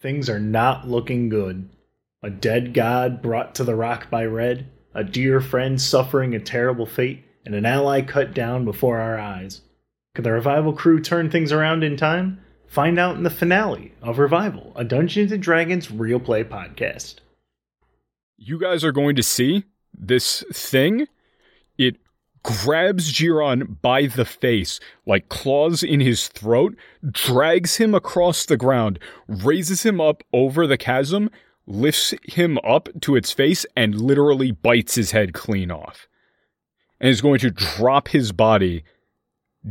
Things are not looking good. A dead god brought to the rock by Red, a dear friend suffering a terrible fate, and an ally cut down before our eyes. Could the revival crew turn things around in time? Find out in the finale of Revival, a Dungeons and Dragons real play podcast. You guys are going to see this thing. It grabs Giron by the face, like claws in his throat, drags him across the ground, raises him up over the chasm, lifts him up to its face, and literally bites his head clean off. And is going to drop his body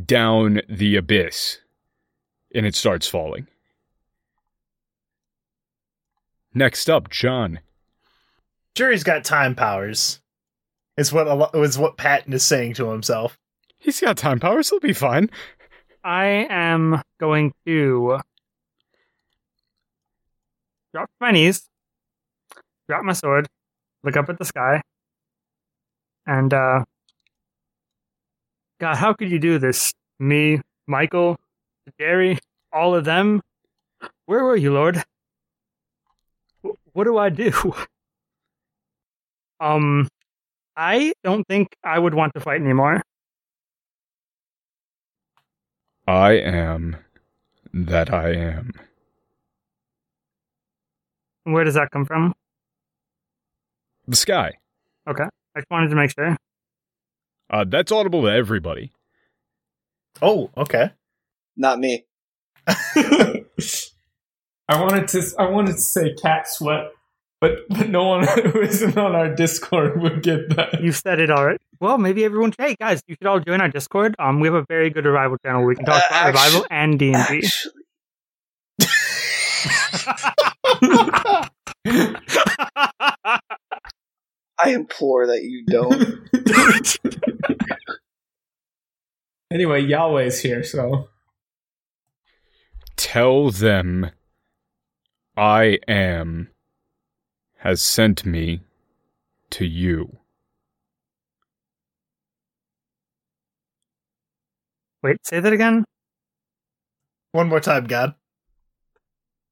down the abyss. And it starts falling. Next up, John. Jerry's got time powers. Is what a lo- is what Patton is saying to himself. He's got time powers, he'll be fine. I am going to drop my knees, drop my sword, look up at the sky, and uh God, how could you do this? Me, Michael, Jerry, all of them? Where were you, Lord? Wh- What do I do? Um, I don't think I would want to fight anymore. I am that I am. Where does that come from? The sky. Okay, I just wanted to make sure. Uh, that's audible to everybody. Oh, okay. Not me. I wanted to I wanted to say cat sweat, but, but no one who isn't on our Discord would get that. You said it already. Well, maybe everyone. Hey guys, you should all join our Discord. Um, we have a very good revival channel. Where we can talk Uh, about revival actu- and D and D. I implore that you don't. anyway, Yahweh's here, so Tell them I am has sent me to you. Wait, say that again. One more time, God.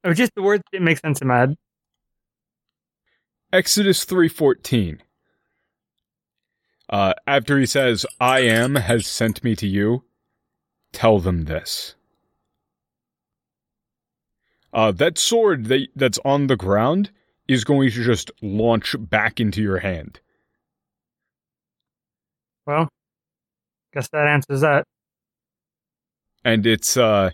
Or just the words didn't make sense in my head. Exodus 3:14. Uh, after he says, "I am has sent me to you," tell them this. Uh, that sword that, that's on the ground is going to just launch back into your hand. Well, guess that answers that. And it's uh,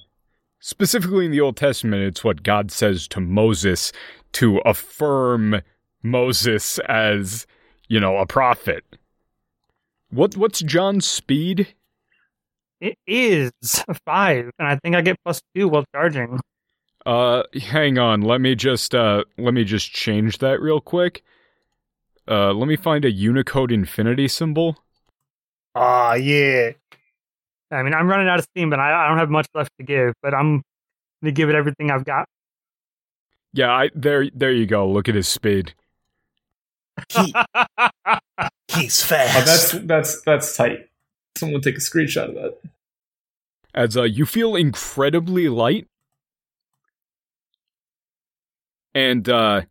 specifically in the Old Testament, it's what God says to Moses to affirm Moses as, you know, a prophet. What what's John's speed? It is five, and I think I get plus two while charging. Uh, hang on. Let me just uh, let me just change that real quick. Uh, let me find a Unicode infinity symbol. Ah, yeah. I mean, I'm running out of steam, but I, I don't have much left to give. But I'm gonna give it everything I've got. Yeah, I there there you go. Look at his speed. He, he's oh, fast. that's that's that's tight. Someone take a screenshot of that. As uh, you feel incredibly light, and uh,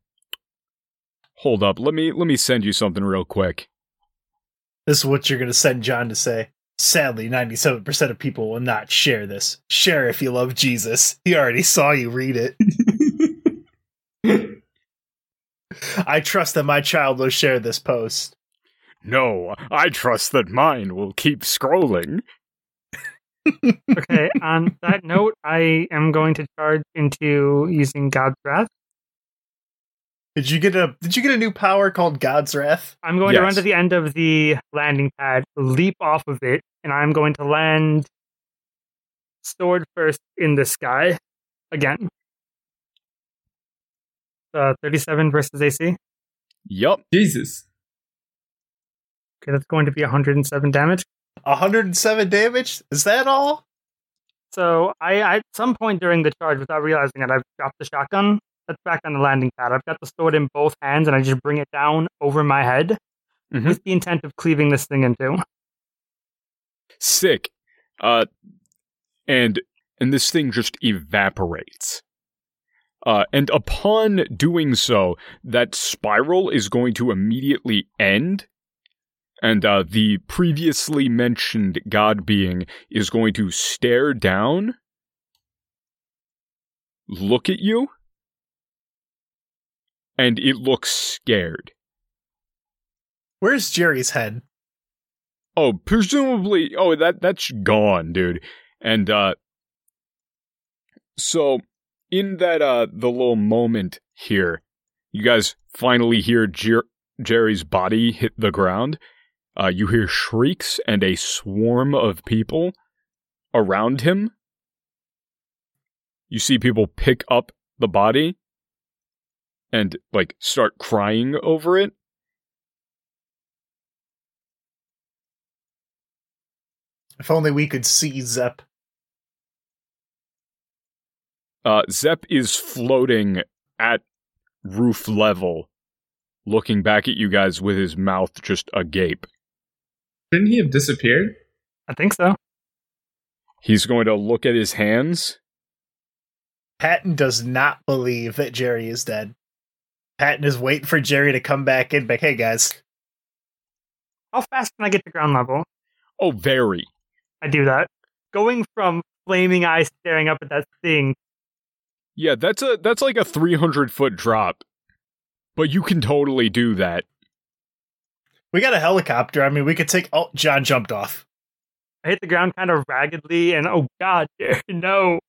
hold up. Let me let me send you something real quick. This is what you're going to send John to say. Sadly, 97% of people will not share this. Share if you love Jesus. He already saw you read it. I trust that my child will share this post. No, I trust that mine will keep scrolling. okay. On that note, I am going to charge into using God's Wrath. Did you get a Did you get a new power called God's Wrath? I'm going to run to the end of the landing pad, leap off of it, and I'm going to land sword first in the sky again. Uh, 37 versus AC. Yup. Jesus. Okay, that's going to be 107 damage. 107 damage. Is that all? So I, I, at some point during the charge, without realizing it, I've dropped the shotgun. That's back on the landing pad. I've got the sword in both hands, and I just bring it down over my head Mhm. with the intent of cleaving this thing in two. Sick. Uh, and and this thing just evaporates. Uh, and upon doing so, that spiral is going to immediately end. And uh, the previously mentioned god being is going to stare down, look at you, and it looks scared. Where's Jerry's head? Oh, presumably, oh, that that's gone, dude. And uh so in that uh the little moment here, you guys finally hear Jer- Jerry's body hit the ground. Uh you hear shrieks and a swarm of people around him. You see people pick up the body and like start crying over it. If only we could see Zep. Uh, Zep is floating at roof level, looking back at you guys with his mouth just agape. Didn't he have disappeared? I think so. He's going to look at his hands. Patton does not believe that Jerry is dead. Patton is waiting for Jerry to come back in, like, hey guys. How fast can I get to ground level? Oh, very. I do that. Going from flaming eyes staring up at that thing. Yeah, that's a that's like a 300 foot drop. But you can totally do that. We got a helicopter. I mean, we could take. Oh, John jumped off. I hit the ground kind of raggedly, and oh god, no.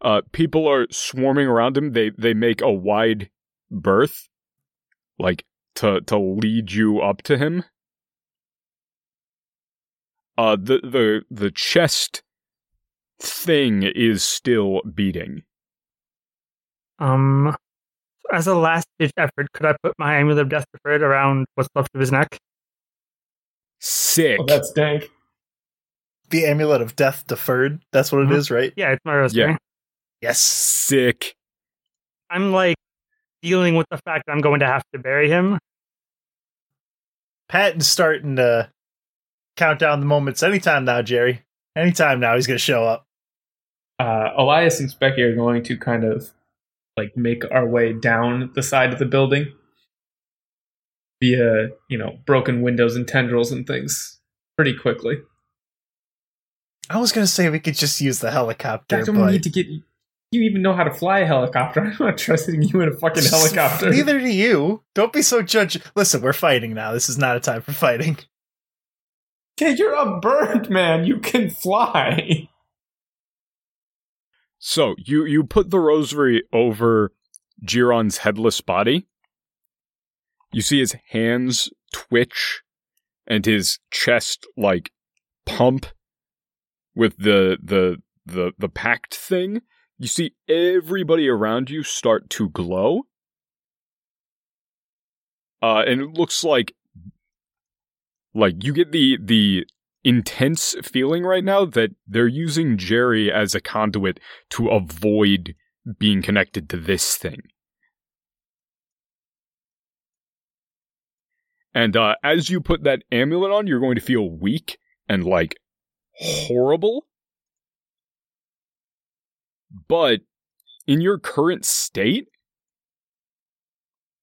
Uh, people are swarming around him. They they make a wide berth, like to to lead you up to him. Uh, the the the chest thing is still beating. Um, as a last ditch effort, could I put my amulet of death deferred around what's left of his neck? Sick. Oh, that's dank. The amulet of death deferred. That's what it is, right? Yeah, it's my rosary. Yeah. Yes. Sick. I'm like dealing with the fact that I'm going to have to bury him. Patton's starting to count down the moments. Anytime now, Jerry. Anytime now, he's going to show up. Uh, Elias and Specky are going to kind of like make our way down the side of the building via, you know, broken windows and tendrils and things pretty quickly. I was going to say we could just use the helicopter, I don't but need to get. You even know how to fly a helicopter. I'm not trusting you in a fucking helicopter. Neither do you. Don't be so judge. Listen, we're fighting now. This is not a time for fighting. Okay, you're a bird, man. You can fly. So you you put the rosary over Giron's headless body. You see his hands twitch and his chest like pump with the the the the packed thing. You see everybody around you start to glow. Uh and it looks like like you get the the intense feeling right now that they're using Jerry as a conduit to avoid being connected to this thing. And uh, as you put that amulet on, you're going to feel weak and like horrible. But in your current state,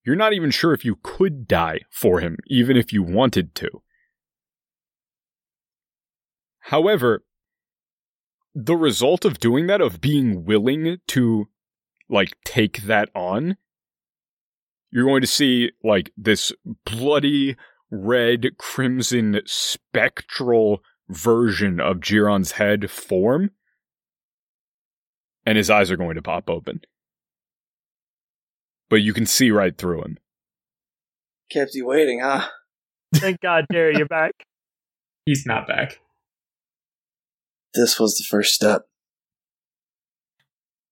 you're not even sure if you could die for him, even if you wanted to. However, the result of doing that, of being willing to like take that on, you're going to see like this bloody red crimson spectral version of Giron's head form, and his eyes are going to pop open. But you can see right through him. Kept you waiting, huh? Thank God, Jerry, you're back. He's not back. This was the first step.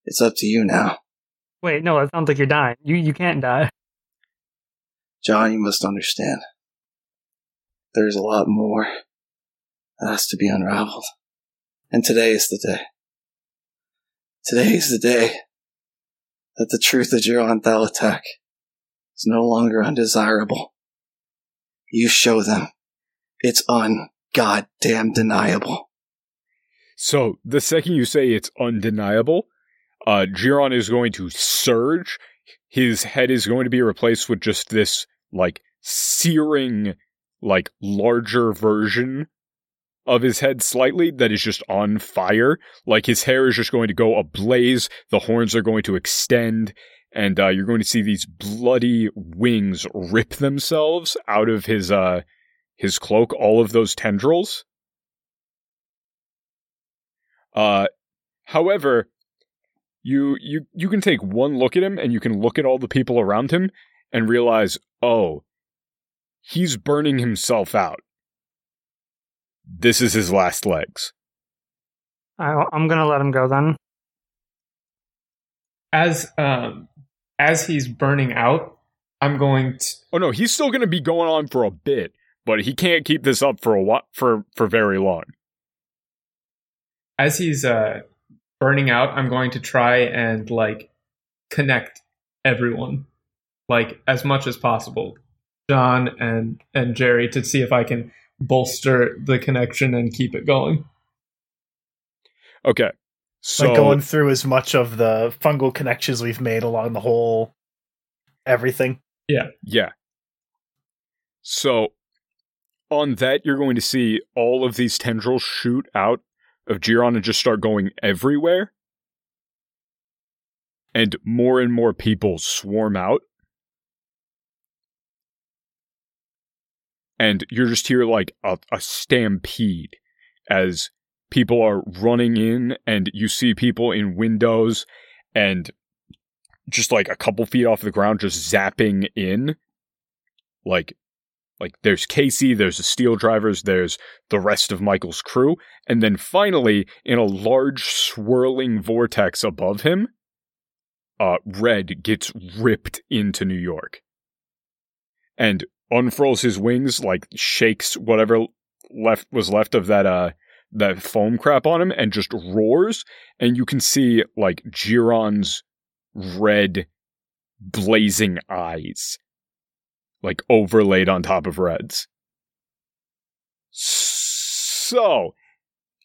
It's up to you now. Wait, no, that sounds like you're dying. You you can't die. John, you must understand. There's a lot more that has to be unraveled. And today is the day. Today is the day that the truth of your attack is no longer undesirable. You show them it's ungoddamn deniable. So the second you say it's undeniable, Uh, Giron is going to surge. His head is going to be replaced with just this like searing, like larger version of his head slightly that is just on fire. Like his hair is just going to go ablaze. The horns are going to extend and uh, you're going to see these bloody wings rip themselves out of his uh his cloak. All of those tendrils. Uh, however, you you you can take one look at him and you can look at all the people around him and realize, oh, he's burning himself out. This is his last legs. I, I'm gonna let him go then. As um as he's burning out, I'm going to Oh no, he's still going to be going on for a bit, but he can't keep this up for a while, for for very long. as he's uh burning out, I'm going to try and like connect everyone like as much as possible. John and and Jerry to see if I can bolster the connection and keep it going. Okay. So like going through as much of the fungal connections we've made along the whole everything. Yeah. Yeah. So on that, you're going to see all of these tendrils shoot out of Giron and just start going everywhere. And more and more people swarm out. And you're just here like a, a stampede as people are running in, and you see people in windows and just like a couple feet off the ground just zapping in like like there's Casey, there's the steel drivers, there's the rest of Michael's crew, and then finally in a large swirling vortex above him, uh Red gets ripped into New York. And unfurls his wings, like shakes whatever left was left of that uh that foam crap on him and just roars and you can see like Giron's red blazing eyes like overlaid on top of reds. So,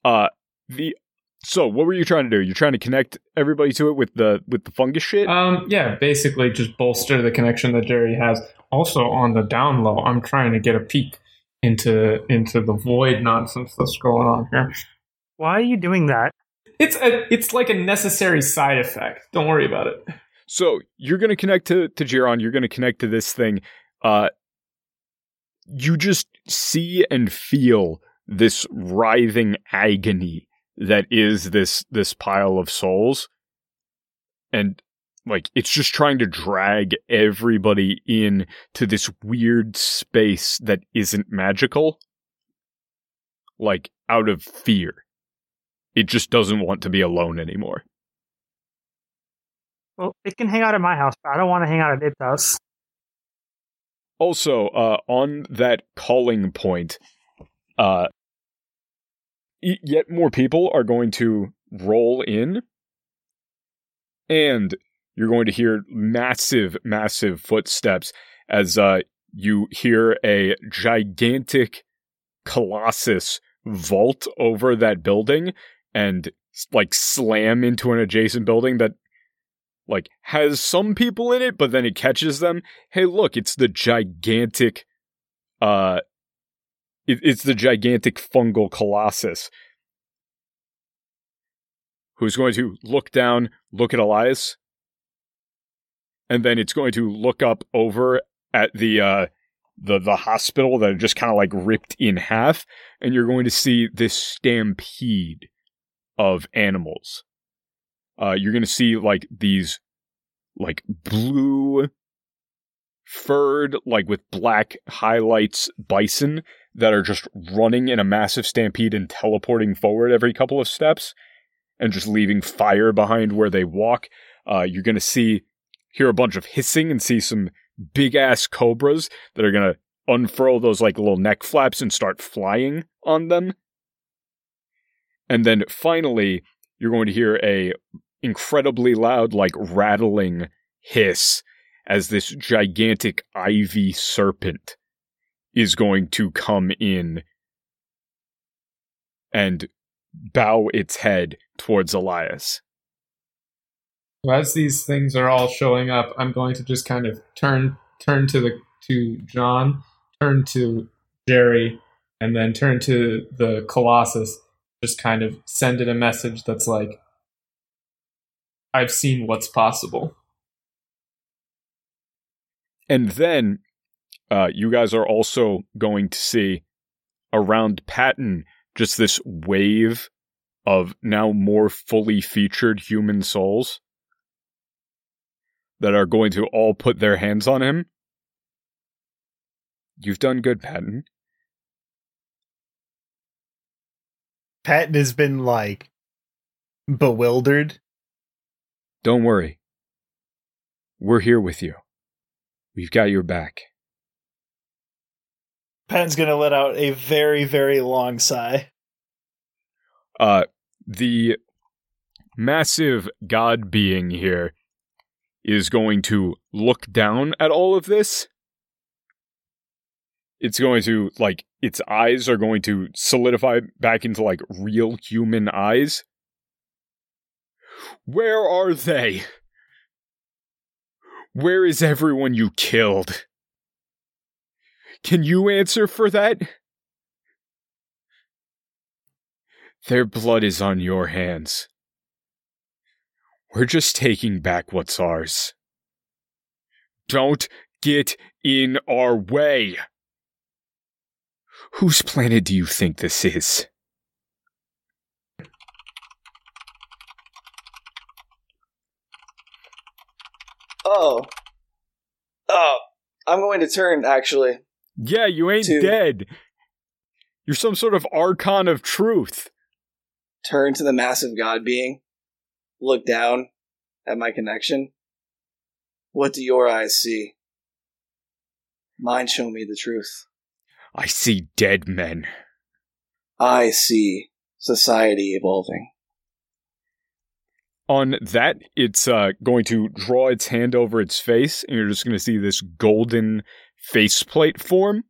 uh, the so what were you trying to do? You're trying to connect everybody to it with the with the fungus shit. Um yeah, basically just bolster the connection that Jerry has. Also on the down low, I'm trying to get a peek into into the void nonsense that's going on here. Why are you doing that? It's a it's like a necessary side effect. Don't worry about it. So you're going to connect to to Giron. You're going to connect to this thing. Uh, you just see and feel this writhing agony that is this this pile of souls, and like it's just trying to drag everybody in to this weird space that isn't magical, like out of fear. It just doesn't want to be alone anymore. Well, it can hang out at my house, but I don't want to hang out at its house. Also, uh, on that calling point, uh, yet more people are going to roll in, and you're going to hear massive, massive footsteps as uh, you hear a gigantic colossus vault over that building and like slam into an adjacent building that like has some people in it but then it catches them. Hey look it's the gigantic uh it, it's the gigantic fungal colossus who's going to look down look at elias and then it's going to look up over at the uh the the hospital that are just kind of like ripped in half and you're going to see this stampede of animals. Uh you're going to see like these like blue furred like with black highlights bison that are just running in a massive stampede and teleporting forward every couple of steps and just leaving fire behind where they walk. Uh you're going to see hear a bunch of hissing and see some big ass cobras that are going to unfurl those like little neck flaps and start flying on them. And then finally, you're going to hear a incredibly loud, like rattling hiss as this gigantic ivy serpent is going to come in and bow its head towards Elias. As these things are all showing up, I'm going to just kind of turn turn to the to John, turn to Jerry, and then turn to the Colossus. Just kind of send it a message that's like, "I've seen what's possible." And then uh, you guys are also going to see around Patton just this wave of now more fully featured human souls that are going to all put their hands on him. You've done good, Patton. Patton has been like bewildered. Don't worry. We're here with you. We've got your back. Patton's gonna let out a very, very long sigh. Uh, the massive god being here is going to look down at all of this. It's going to, like, its eyes are going to solidify back into, like, real human eyes. Where are they? Where is everyone you killed? Can you answer for that? Their blood is on your hands. We're just taking back what's ours. Don't get in our way. Whose planet do you think this is? Oh. Oh. I'm going to turn, actually. Yeah, you ain't Two. dead. You're some sort of archon of truth. Turn to the massive god being. Look down at my connection. What do your eyes see? Mine show me the truth. I see dead men. I see society evolving. On that, it's uh, going to draw its hand over its face, and you're just going to see this golden faceplate form.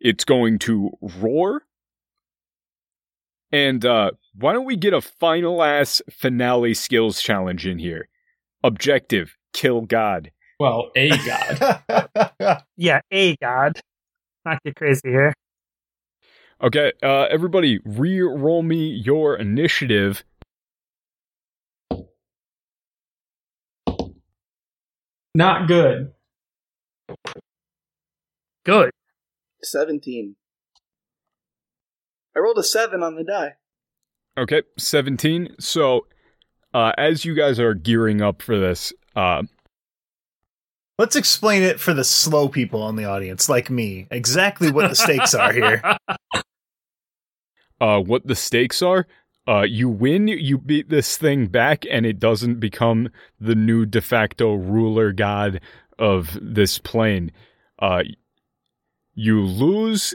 It's going to roar. And uh, why don't we get a final ass finale skills challenge in here? Objective kill God. Well, a god. Yeah, a god. Not get crazy here. Okay, uh, everybody, re roll me your initiative. Not good. Good. 17. I rolled a 7 on the die. Okay, 17. So, uh, as you guys are gearing up for this, uh, Let's explain it for the slow people in the audience, like me, exactly what the stakes are here. uh, what the stakes are. Uh, you win, you beat this thing back, and it doesn't become the new de facto ruler god of this plane. Uh, you lose,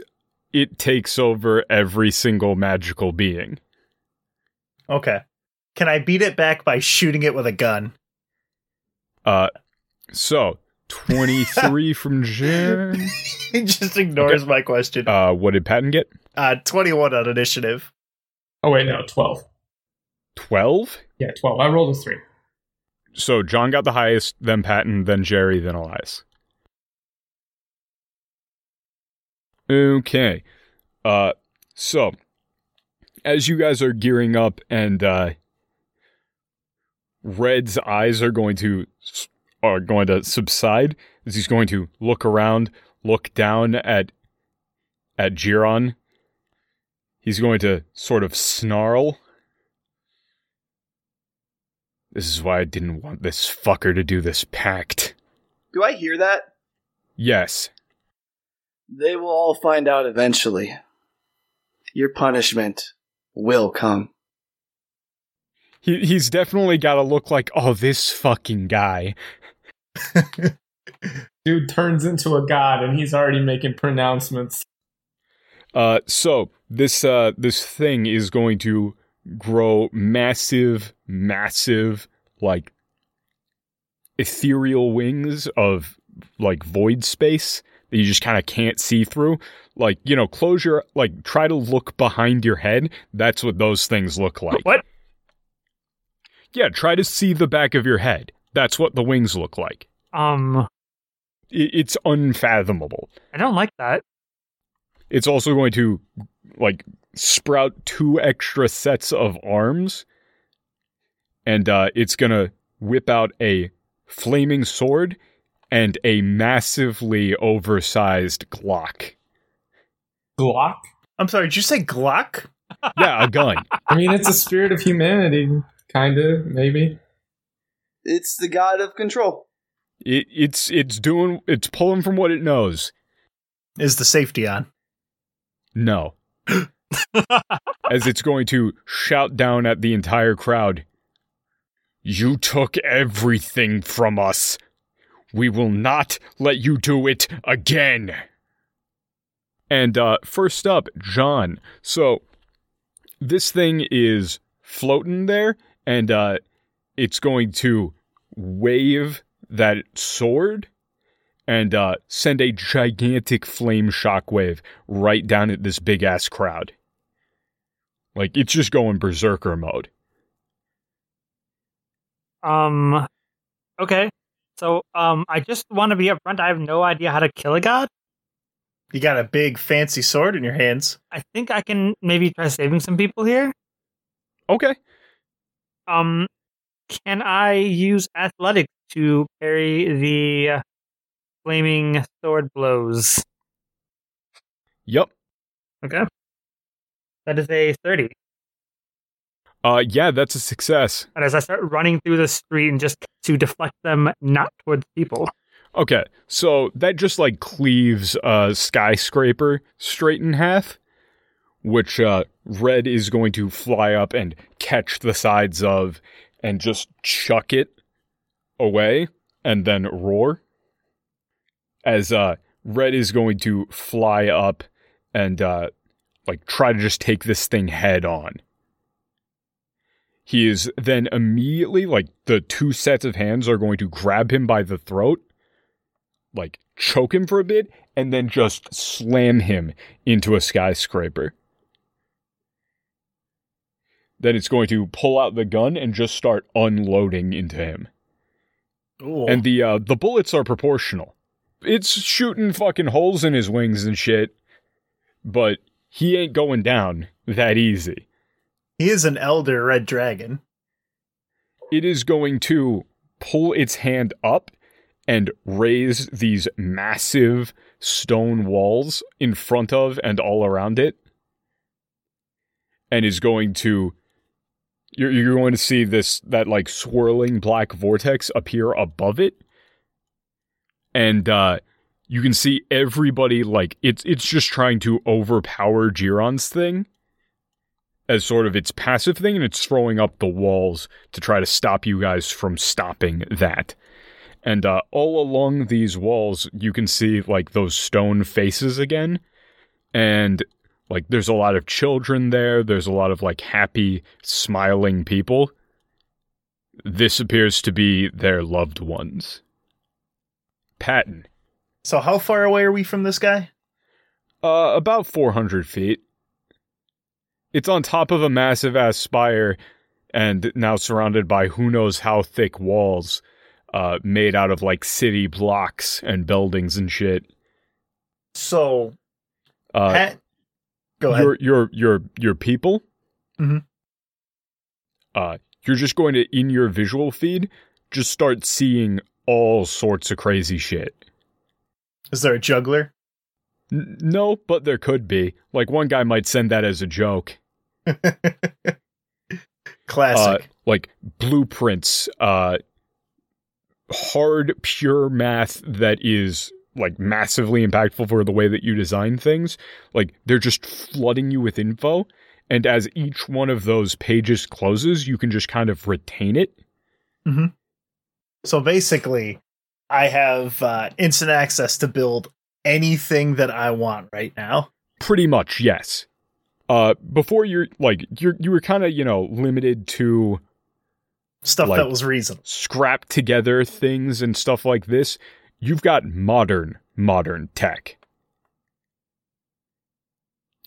it takes over every single magical being. Okay. Can I beat it back by shooting it with a gun? Uh, so 23 from Jen. he just ignores my question. Uh, what did Patton get? Uh, 21 on initiative. Oh wait, no, twelve. 12? Yeah, twelve. I rolled a three. So John got the highest, then Patton, then Jerry, then Elias. Okay. Uh so as you guys are gearing up and uh Red's eyes are going to are going to subside as he's going to look around, look down at at Giron. He's going to sort of snarl. This is why I didn't want this fucker to do this pact. Do I hear that? Yes. They will all find out eventually. Your punishment will come. He he's definitely got to look like oh this fucking guy. Dude turns into a god, and he's already making pronouncements. Uh so this uh this thing is going to grow massive massive like ethereal wings of like void space that you just kind of can't see through. Like, you know, close your like try to look behind your head. That's what those things look like. What? Yeah, try to see the back of your head. That's what the wings look like. Um, It's unfathomable. I don't like that. It's also going to like sprout two extra sets of arms, and uh, it's gonna whip out a flaming sword and a massively oversized Glock. Glock. I'm sorry, did you say Glock? Yeah, a gun. I mean, it's a spirit of humanity, kind of, maybe. It's the god of control. It, it's it's doing it's pulling from what it knows. Is the safety on? No. As it's going to shout down at the entire crowd. You took everything from us. We will not let you do it again. And uh first up, John. So this thing is floating there and uh it's going to wave that sword and uh, send a gigantic flame shockwave right down at this big ass crowd. Like it's just going berserker mode. Um, okay. So, um, I just want to be upfront. I have no idea how to kill a god. You got a big fancy sword in your hands. I think I can maybe try saving some people here. Okay. Um, can I use athletics to parry the flaming sword blows? Yep. Okay. That is a 30. Uh yeah, that's a success. And as I start running through the street and just to deflect them not towards people. Okay. So that just like cleaves a skyscraper straight in half, which uh Red is going to fly up and catch the sides of and just chuck it away and then roar. As uh Red is going to fly up and uh like try to just take this thing head on. He is then immediately like the two sets of hands are going to grab him by the throat, like choke him for a bit, and then just slam him into a skyscraper. Then it's going to pull out the gun and just start unloading into him. Ooh. And the uh, the bullets are proportional. It's shooting fucking holes in his wings and shit, but he ain't going down that easy. He is an elder red dragon. It is going to pull its hand up and raise these massive stone walls in front of and all around it. And is going to you're you're going to see this that like swirling black vortex appear above it. And uh you can see everybody like it's it's just trying to overpower Giron's thing as sort of its passive thing and it's throwing up the walls to try to stop you guys from stopping that. And uh, all along these walls, you can see like those stone faces again. And like there's a lot of children there, there's a lot of like happy, smiling people. This appears to be their loved ones. Patton. So how far away are we from this guy? Uh, about 400 feet. It's on top of a massive ass spire and now surrounded by who knows how thick walls, uh, made out of like city blocks and buildings and shit. So Uh, Pat, go ahead. your your your your people. Mhm. Uh, you're just going to in your visual feed just start seeing all sorts of crazy shit. Is there a juggler? N- no, but there could be. Like one guy might send that as a joke. Classic. uh, like blueprints, uh, hard, pure math that is like massively impactful for the way that you design things. Like they're just flooding you with info. And as each one of those pages closes, you can just kind of retain it. so basically, I have uh, instant access to build anything that I want right now. Pretty much, yes. Uh, before you're like you're you were kind of you know limited to Stuff Like- that was reasonable. scrap together things and stuff like this. You've got modern modern tech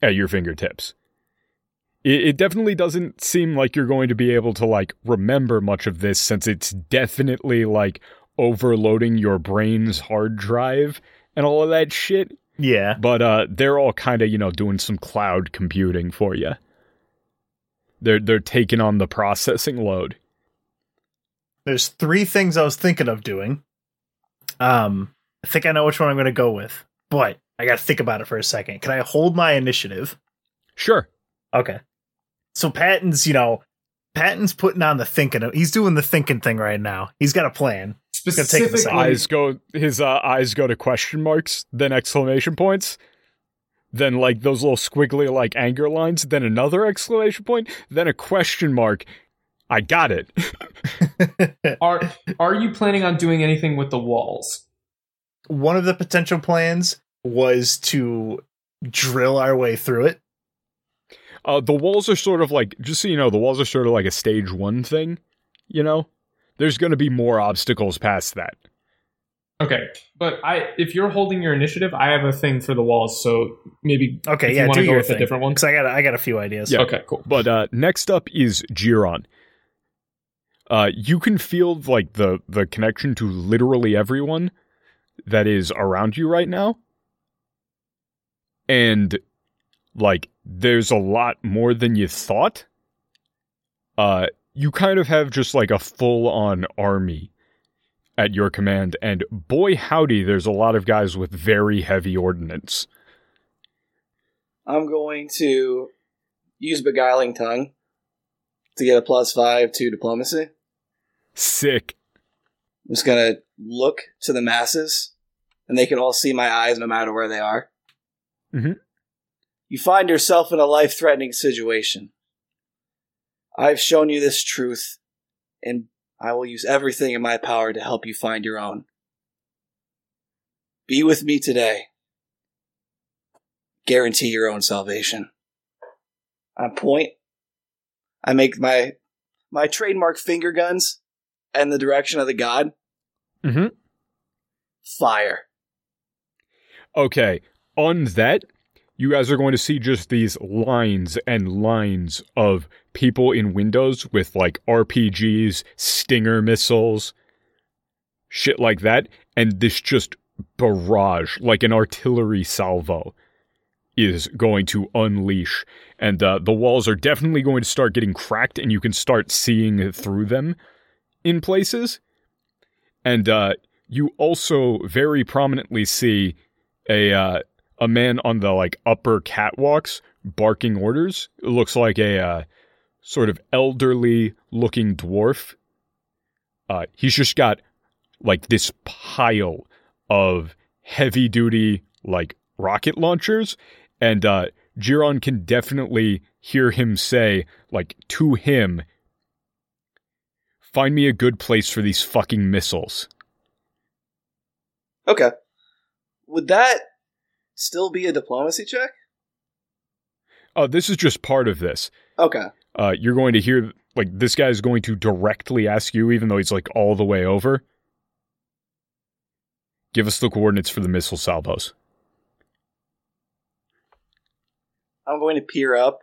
at your fingertips. it, it definitely doesn't seem like you're going to be able to like remember much of this since it's definitely like overloading your brain's hard drive and all of that shit. Yeah. But uh, they're all kind of you know doing some cloud computing for you. They're they're taking on the processing load. There's three things I was thinking of doing. Um, I think I know which one I'm going to go with, but I got to think about it for a second. Can I hold my initiative? Sure. Okay. So Patton's, you know, Patton's putting on the thinking. He's doing the thinking thing right now. He's got a plan. gonna take him a Specifically, second. eyes go his uh, eyes go to question marks, then exclamation points, then like those little squiggly like anger lines, then another exclamation point, then a question mark. I got it. are are you planning on doing anything with the walls? one of the potential plans was to drill our way through it. Uh, the walls are sort of like just so you know, the walls are sort of like a stage one thing. You know, there's going to be more obstacles past that. Okay, but I if you're holding your initiative, I have a thing for the walls, so maybe Okay, If yeah, you wanna do go your with a different one? Because I got, I got a few ideas. Yeah. okay, cool. But uh, next up is Giron. Uh, you can feel like the the connection to literally everyone that is around you right now, and like there's a lot more than you thought. Uh, you kind of have just like a full on army at your command, and boy howdy, there's a lot of guys with very heavy ordnance. I'm going to use beguiling tongue to get a plus five to diplomacy. Sick. I'm just gonna look to the masses, and they can all see my eyes no matter where they are. Mhm. You find yourself in a life-threatening situation. I've shown you this truth, and I will use everything in my power to help you find your own. Be with me today. Guarantee your own salvation. On point, I make my my trademark finger guns and the direction of the god Mm-hmm. fire. Okay, on that, you guys are going to see just these lines and lines of people in windows with like RPGs, Stinger missiles, shit like that, and this just barrage, like an artillery salvo, is going to unleash. And uh, the walls are definitely going to start getting cracked, and you can start seeing through them in places. And uh, you also very prominently see a uh, a man on the like upper catwalks barking orders. It looks like a uh, sort of elderly looking dwarf. Uh, he's just got like this pile of heavy duty like rocket launchers, and uh, Giron can definitely hear him say like to him, "Find me a good place for these fucking missiles." Okay. Would that still be a diplomacy check? Oh, this is just part of this. Okay. uh, you're going to hear like this guy is going to directly ask you, even though he's like all the way over. Give us the coordinates for the missile salvos. I'm going to peer up.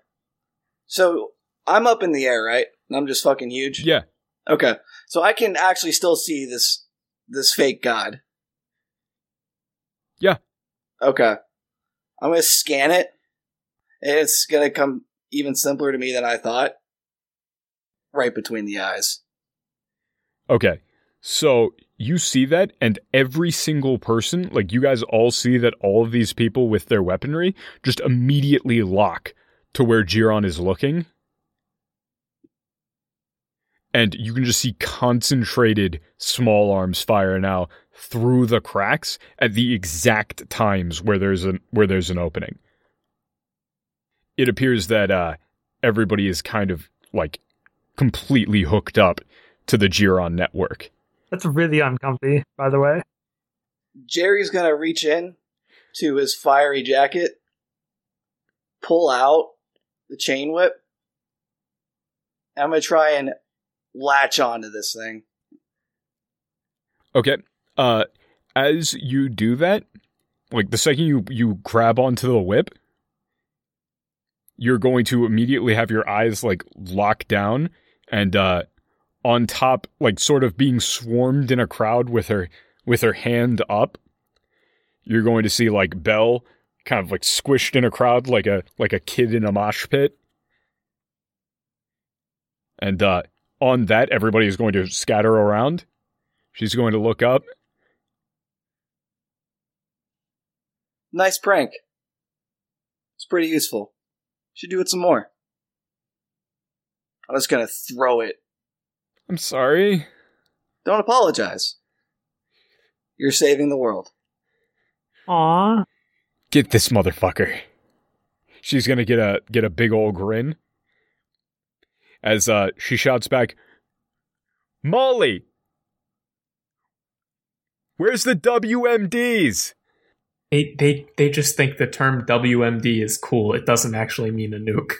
So I'm up in the air, right? And I'm just fucking huge. Yeah, Okay. So I can actually still see this this fake god. Yeah. Okay. I'm gonna scan it. It's gonna come even simpler to me than I thought. Right between the eyes. Okay. So you see that, and every single person, like you guys all see that all of these people with their weaponry just immediately lock to where Giron is looking. And you can just see concentrated small arms fire now through the cracks at the exact times where there's an where there's an opening. It appears that uh, everybody is kind of like completely hooked up to the Giron network. That's really uncomfy, by the way. Jerry's gonna reach in to his fiery jacket, pull out the chain whip. I'm gonna try and latch onto this thing. Okay. Uh as you do that, like the second you you grab onto the whip, you're going to immediately have your eyes like locked down and uh on top like sort of being swarmed in a crowd with her with her hand up you're going to see like Belle kind of like squished in a crowd like a like a kid in a mosh pit and uh on that everybody is going to scatter around she's going to look up Nice prank. It's pretty useful. Should do it some more. I'm just gonna throw it. i'm sorry Don't apologize. You're saving the world. Aw. get this motherfucker. She's gonna get a get a big old grin as uh she shouts back, Molly, where's the WMDs? They they they just think the term WMD is cool. It doesn't actually mean a nuke.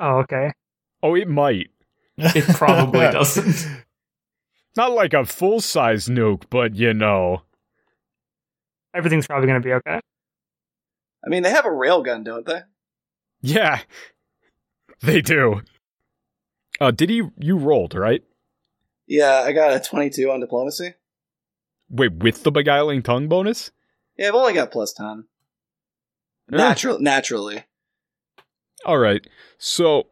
Oh, okay. Oh, it might. It probably doesn't. Not like a full size nuke, but you know. Everything's probably going to be okay. I mean, they have a railgun, don't they? Yeah, they do. Uh, did he? You rolled right? Yeah, I got a 22 on diplomacy. Wait, with the beguiling tongue bonus? Yeah, I've only got plus 10. Eh. Natural, naturally. All right. So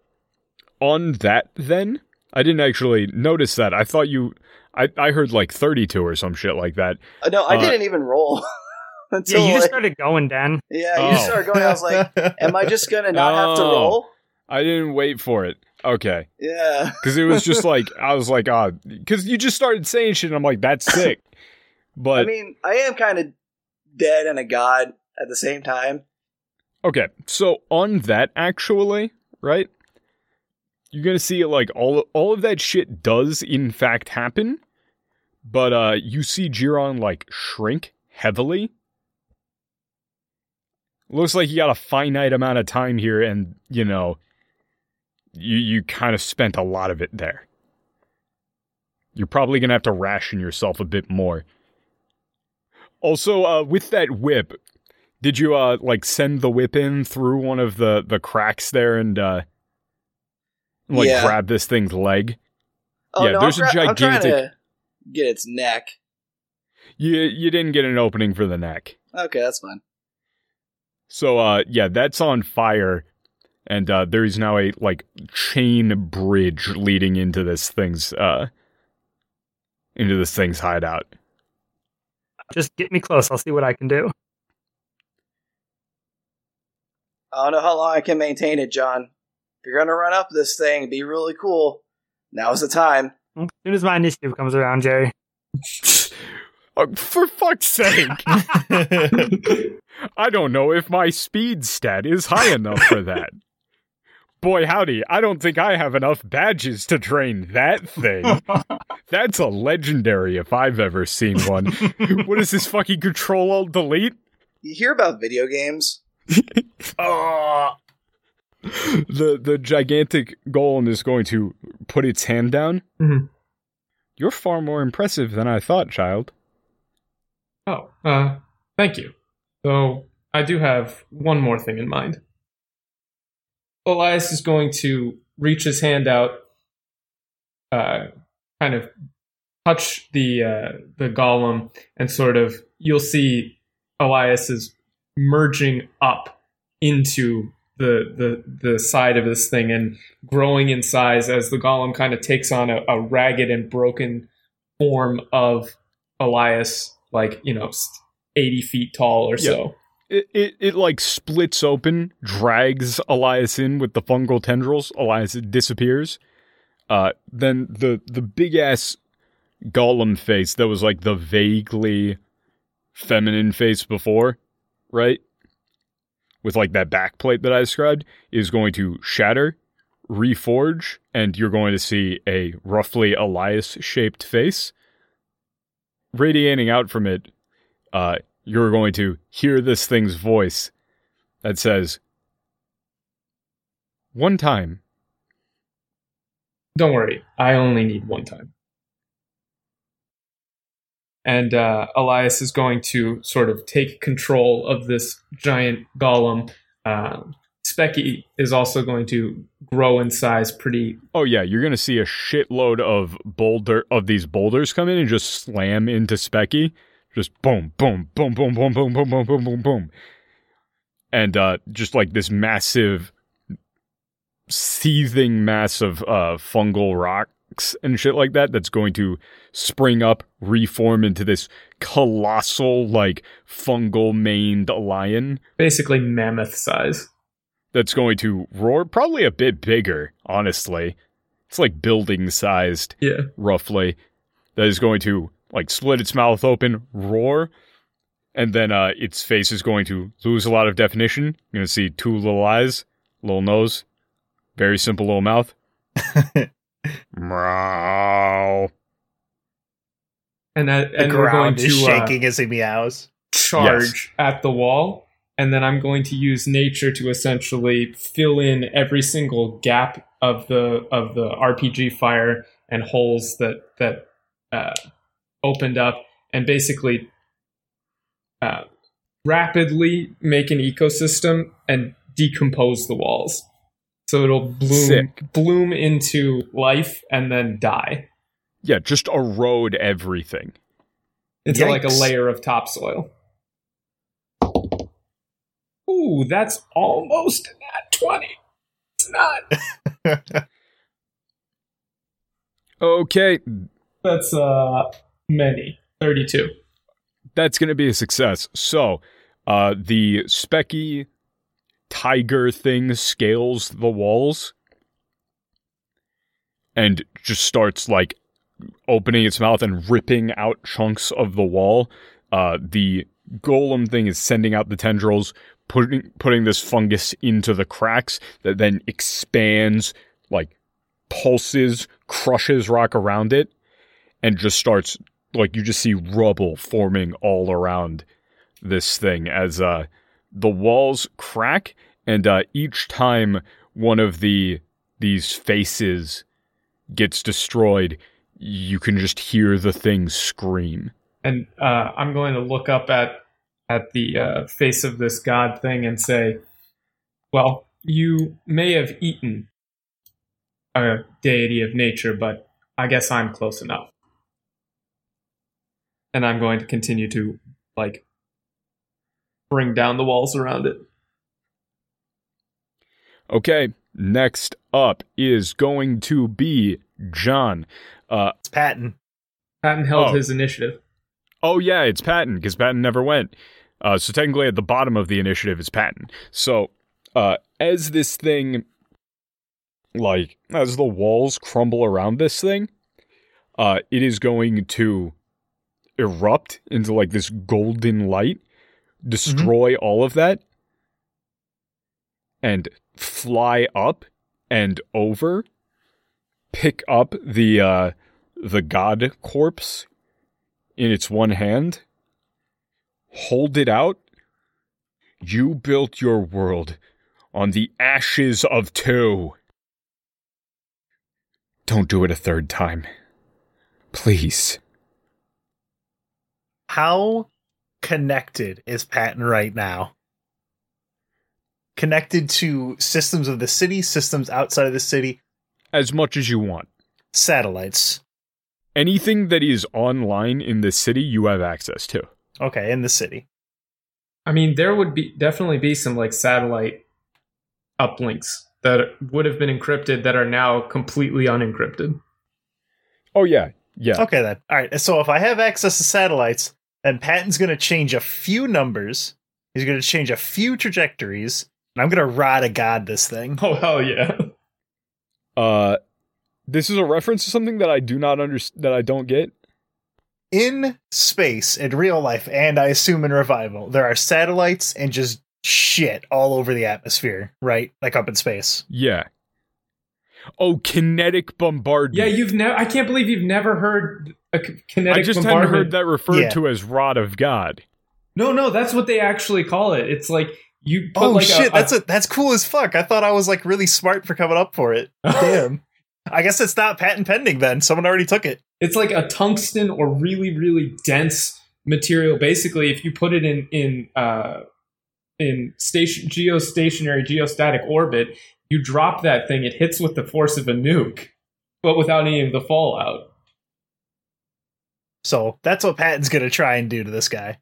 on that then, I didn't actually notice that. I thought you I I heard like 32 or some shit like that. Uh, no, I Uh, didn't even roll. Yeah, Until you just like- started going, Dan. yeah, Oh. you just started going. I was like, am I just gonna not have to Oh. roll? I didn't wait for it. Okay. Yeah. Cuz it was just like I was like, ah, cuz you just started saying shit and I'm like that's sick. But I mean, I am kind of dead and a god at the same time. Okay, so on that actually, right? You're gonna see like all all of that shit does in fact happen, but uh you see Giron like shrink heavily. Looks like you got a finite amount of time here, and you know, you you kind of spent a lot of it there. You're probably gonna have to ration yourself a bit more. Also, uh, with that whip, did you uh like send the whip in through one of the the cracks there and uh like Yeah. grab this thing's leg? Oh Yeah, no, there's I'm, a gra- gigantic- to get its neck. You you didn't get an opening for the neck. Okay, that's fine. So uh yeah, that's on fire and uh there is now a like chain bridge leading into this thing's uh into this thing's hideout. Just get me close. I'll see what I can do. I don't know how long I can maintain it, John. If you're gonna run up this thing, be really cool. Now's the time. As soon as my initiative comes around, Jerry. Oh, for fuck's sake. I don't know if my speed stat is high enough for that. Boy, howdy, I don't think I have enough badges to train that thing. That's a legendary if I've ever seen one. what is this fucking control alt delete? You hear about video games? Ah. The the gigantic golem is going to put its hand down. Mhm. You're far more impressive than I thought, child. Oh, uh, thank you. So I do have one more thing in mind. Elias is going to reach his hand out, uh, kind of touch the uh, the golem, and sort of you'll see Elias is merging up into the the the side of this thing and growing in size as the golem kind of takes on a, a ragged and broken form of Elias, like you know, eighty feet tall or so. It, it it like splits open, drags Elias in with the fungal tendrils. Elias disappears. Uh, then the the big ass golem face that was like the vaguely feminine face before, right? With like that backplate that I described, is going to shatter, reforge, and you're going to see a roughly Elias shaped face radiating out from it. Uh, you're going to hear this thing's voice that says, One time. Don't worry, I only need one time. And uh, Elias is going to sort of take control of this giant golem, uh, Specky is also going to grow in size pretty. Oh yeah, you're gonna see a shitload of boulder of these boulders come in and just slam into Specky. Just boom, boom, boom, boom, boom, boom, boom, boom, boom, boom, boom. And uh just like this massive seething mass of uh fungal rocks and shit like that that's going to spring up, reform into this colossal, like fungal maned lion basically mammoth size. that's going to roar probably a bit bigger, honestly. It's like building sized, Yeah. roughly. That is going to like split its mouth open, roar, and then uh its face is going to lose a lot of definition. You're gonna see two little eyes, little nose, very simple little mouth. Meow. And that The and we're going to is uh, shaking as he meows. charge at the wall, and then I'm going to use nature to essentially fill in every single gap of the of the RPG fire and holes that that uh, opened up, and basically uh, rapidly make an ecosystem and decompose the walls. So it'll bloom Sick. bloom into life and then die Yeah, just erode everything. into like a layer of topsoil. Ooh, that's almost at 20. It's not. Okay, That's uh many. 32. that's going to be a success. So, uh, the specky tiger thing scales the walls and just starts like opening its mouth and ripping out chunks of the wall. Uh, the golem thing is sending out the tendrils, putting putting this fungus into the cracks that then expands, like pulses, crushes rock around it, and just starts like you just see rubble forming all around this thing as uh the walls crack and uh each time one of the these faces gets destroyed you can just hear the thing scream And uh, I'm going to look up at at the uh, face of this god thing and say, "Well, you may have eaten a deity of nature, but I guess I'm close enough." And I'm going to continue to like bring down the walls around it. okay next up is going to be john uh It's Patton. Patton held Oh. his initiative. Oh yeah, it's Patton because Patton never went. Uh, so technically, at the bottom of the initiative is Patton. So uh, as this thing, like as the walls crumble around this thing, uh, it is going to erupt into like this golden light, destroy all of that, and fly up and over, pick up the uh, the god corpse in its one hand, hold it out. You built your world on the ashes of two. Don't do it a third time. Please. How connected is Patton right now? Connected to systems of the city, systems outside of the city, As much as you want. satellites. Anything that is online in the city, you have access to. Okay, in the city. I mean, there would be definitely be some like satellite uplinks that would have been encrypted that are now completely unencrypted. Oh, yeah. Yeah. Okay, then. All right. So if I have access to satellites, then Patton's going to change a few numbers. He's going to change a few trajectories, and I'm going to rod of God this thing. Oh hell yeah! Uh, this is a reference to something that I do not understand, that I don't get. In space, in real life, and I assume in revival, there are satellites and just shit all over the atmosphere, right? Like up in space. Yeah. Oh, kinetic bombardment. Yeah, you've never. I can't believe you've never heard a c- kinetic I just hadn't heard that referred Yeah. to as Rod of God. No, no, that's what they actually call it. It's like you. Put Oh like shit, a, that's a, that's cool as fuck. I thought I was like really smart for coming up for it. Damn. I guess it's not patent pending then. Someone already took it. It's like a tungsten or really, really dense material. Basically, if you put it in in uh, in station geostationary geostatic orbit, you drop that thing, it hits with the force of a nuke, but without any of the fallout. So that's what Patton's gonna try and do to this guy.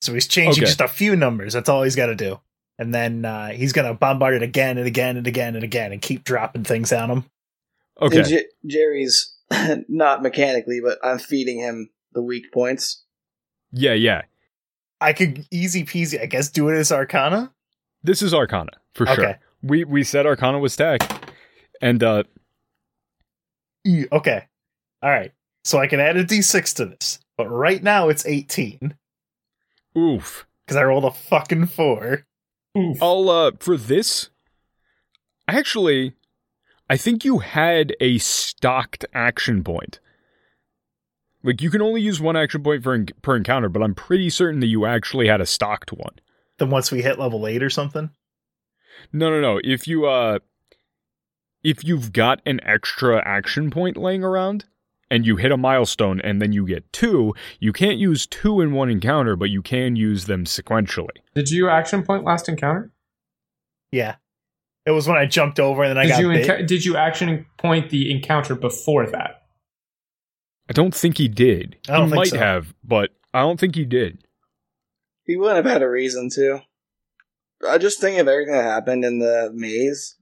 So he's changing Okay. just a few numbers. That's all he's got to do, and then uh, he's gonna bombard it again and again and again and again and keep dropping things on him. Okay. J- Jerry's not mechanically, but I'm feeding him the weak points. Yeah, yeah. I could easy peasy, I guess, do it as Arcana. This is Arcana for sure. We we said Arcana was tech, and uh, E- Okay. All right. So I can add a d6 to this, but right now it's 18 oof. because I rolled a fucking four. Oof. I'll uh for this. Actually, I think you had a stocked action point. Like you can only use one action point for en- per encounter, but I'm pretty certain that you actually had a stocked one. Then once we hit level eight or something, No, no, no. If you uh if you've got an extra action point laying around and you hit a milestone and then you get two, you can't use two in one encounter, but you can use them sequentially. Did you action point last encounter? yeah, it was when I jumped over and then I got you bit. enca- did you action point the encounter before that? I don't think he did. I don't he think might so. have, but I don't think he did. He wouldn't have had a reason to. I just think of everything that happened in the maze.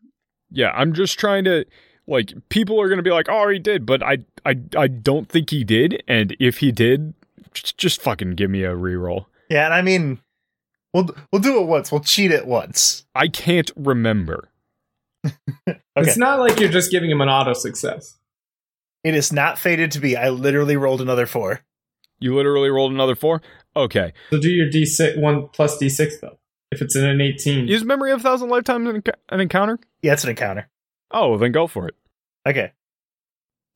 Yeah, I'm just trying to like people are going to be like, "Oh, he did," but I I I don't think he did, and if he did, just, just fucking give me a reroll. yeah, and I mean, we'll we'll do it once. We'll cheat it once. I can't remember. Okay. It's not like you're just giving him an auto success. It is not fated to be. I literally rolled another four. You literally rolled another 4? Okay. So do your D6 one plus D6 though. If it's in an 18, use Memory of a Thousand Lifetimes an encounter? Yeah, it's an encounter. Oh, then go for it. Okay.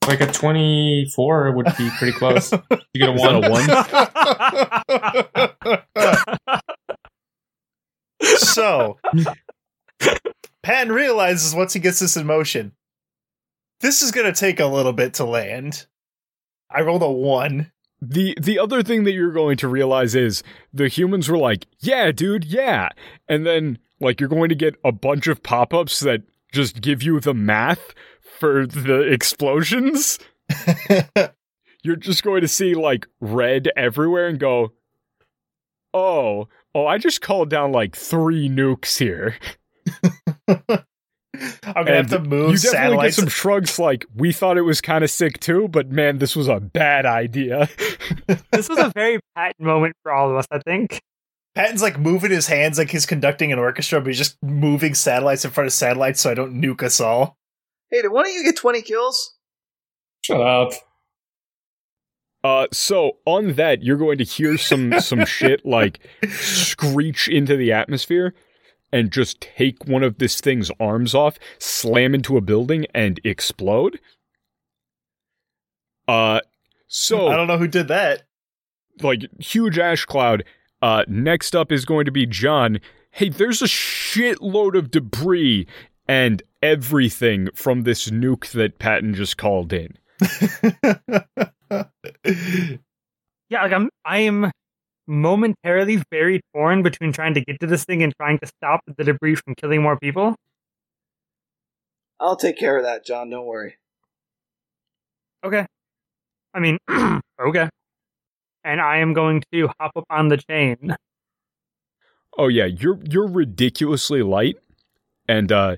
like a 24 would be pretty close. You get a Is that one. a 1? so Patton realizes once he gets this in motion, this is going to take a little bit to land. I rolled a one. The the other thing that you're going to realize is the humans were like, "Yeah, dude, yeah." And then like you're going to get a bunch of pop-ups that just give you the math for the explosions. You're just going to see like red everywhere and go, "Oh, oh, I just called down like 3 nukes here." I'm gonna have to move you definitely get some shrugs like, "We thought it was kind of sick too, but man, this was a bad idea." this was a very Patton moment for all of us, I think. Patton's like moving his hands like he's conducting an orchestra, but he's just moving satellites in front of satellites so I don't nuke us all. Hey, did one of you get 20 kills? Shut up. Uh, so on that, you're going to hear some some shit like screech into the atmosphere, and just take one of this thing's arms off, slam into a building, and explode. Uh, so I don't know who did that. like huge ash cloud. Uh, next up is going to be John. Hey, there's a shitload of debris and everything from this nuke that Patton just called in. Yeah, like I'm I am momentarily very torn between trying to get to this thing and trying to stop the debris from killing more people. I'll take care of that, John. Don't worry. Okay. I mean, okay. And I am going to hop up on the chain. Oh yeah, you're you're ridiculously light, and uh,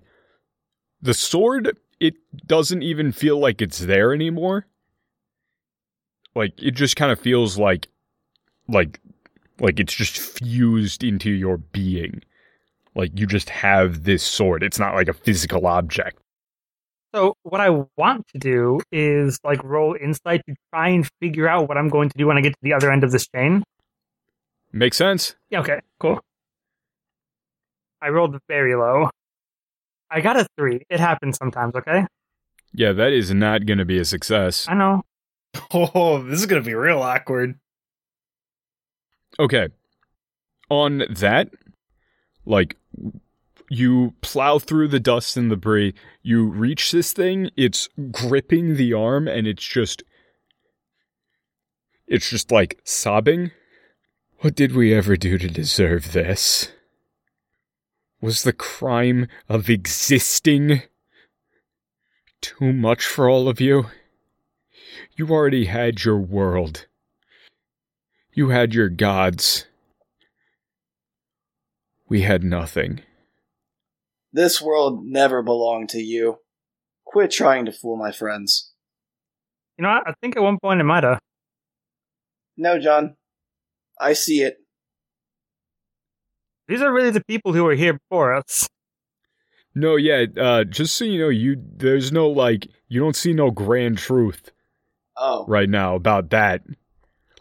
the sword it doesn't even feel like it's there anymore. Like it just kind of feels like, like, like it's just fused into your being. Like you just have this sword. It's not like a physical object. So what I want to do is like roll insight to try and figure out what I'm going to do when I get to the other end of this chain. Makes sense. Yeah, okay, cool. I rolled very low. I got a three. It happens sometimes, okay? Yeah, that is not going to be a success. I know. oh, this is gonna be real awkward. Okay. On that, like you plow through the dust and debris, you reach this thing, it's gripping the arm and it's just it's just like sobbing. What did we ever do to deserve this? Was the crime of existing too much for all of you? You already had your world. You had your gods. We had nothing. This world never belonged to you. Quit trying to fool my friends. You know. I think at one point it might have. No, John. I see it. These are really the people who were here before us. No, yeah, uh, just so you know, you there's no like you don't see no grand truth Oh. right now about that.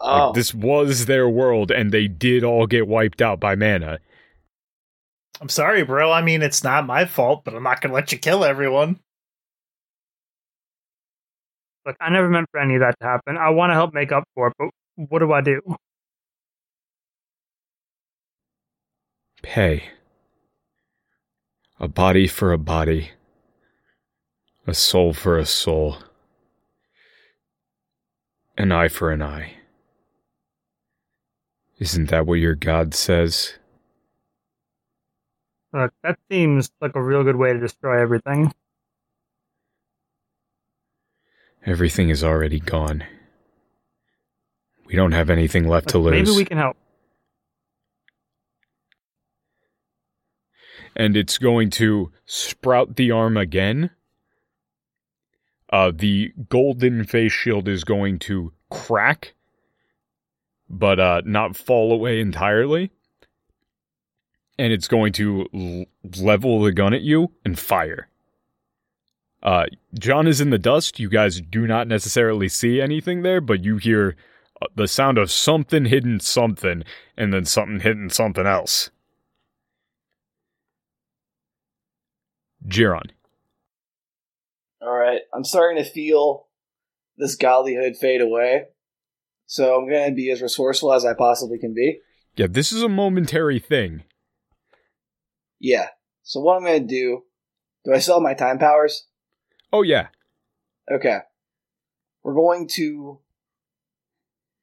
Oh. Like, this was their world and they did all get wiped out by mana. I'm sorry, bro. I mean, it's not my fault, but I'm not gonna let you kill everyone. Look, I never meant for any of that to happen. I want to help make up for it, but what do I do? Pay. A body for a body. A soul for a soul. An eye for an eye. Isn't that what your God says? Look, that seems like a real good way to destroy everything. Everything is already gone. We don't have anything left to lose. maybe we can help. and it's going to sprout the arm again. Uh, the golden face shield is going to crack, but uh, not fall away entirely. And it's going to l- level the gun at you and fire. Uh, John is in the dust. You guys do not necessarily see anything there, but you hear uh, the sound of something hitting something, and then something hitting something else. Giron. All right. I'm starting to feel this godlyhood fade away. So I'm going to be as resourceful as I possibly can be. Yeah, this is a momentary thing. Yeah. So what I'm going to do, do I still have my time powers? Oh, yeah. Okay. We're going to.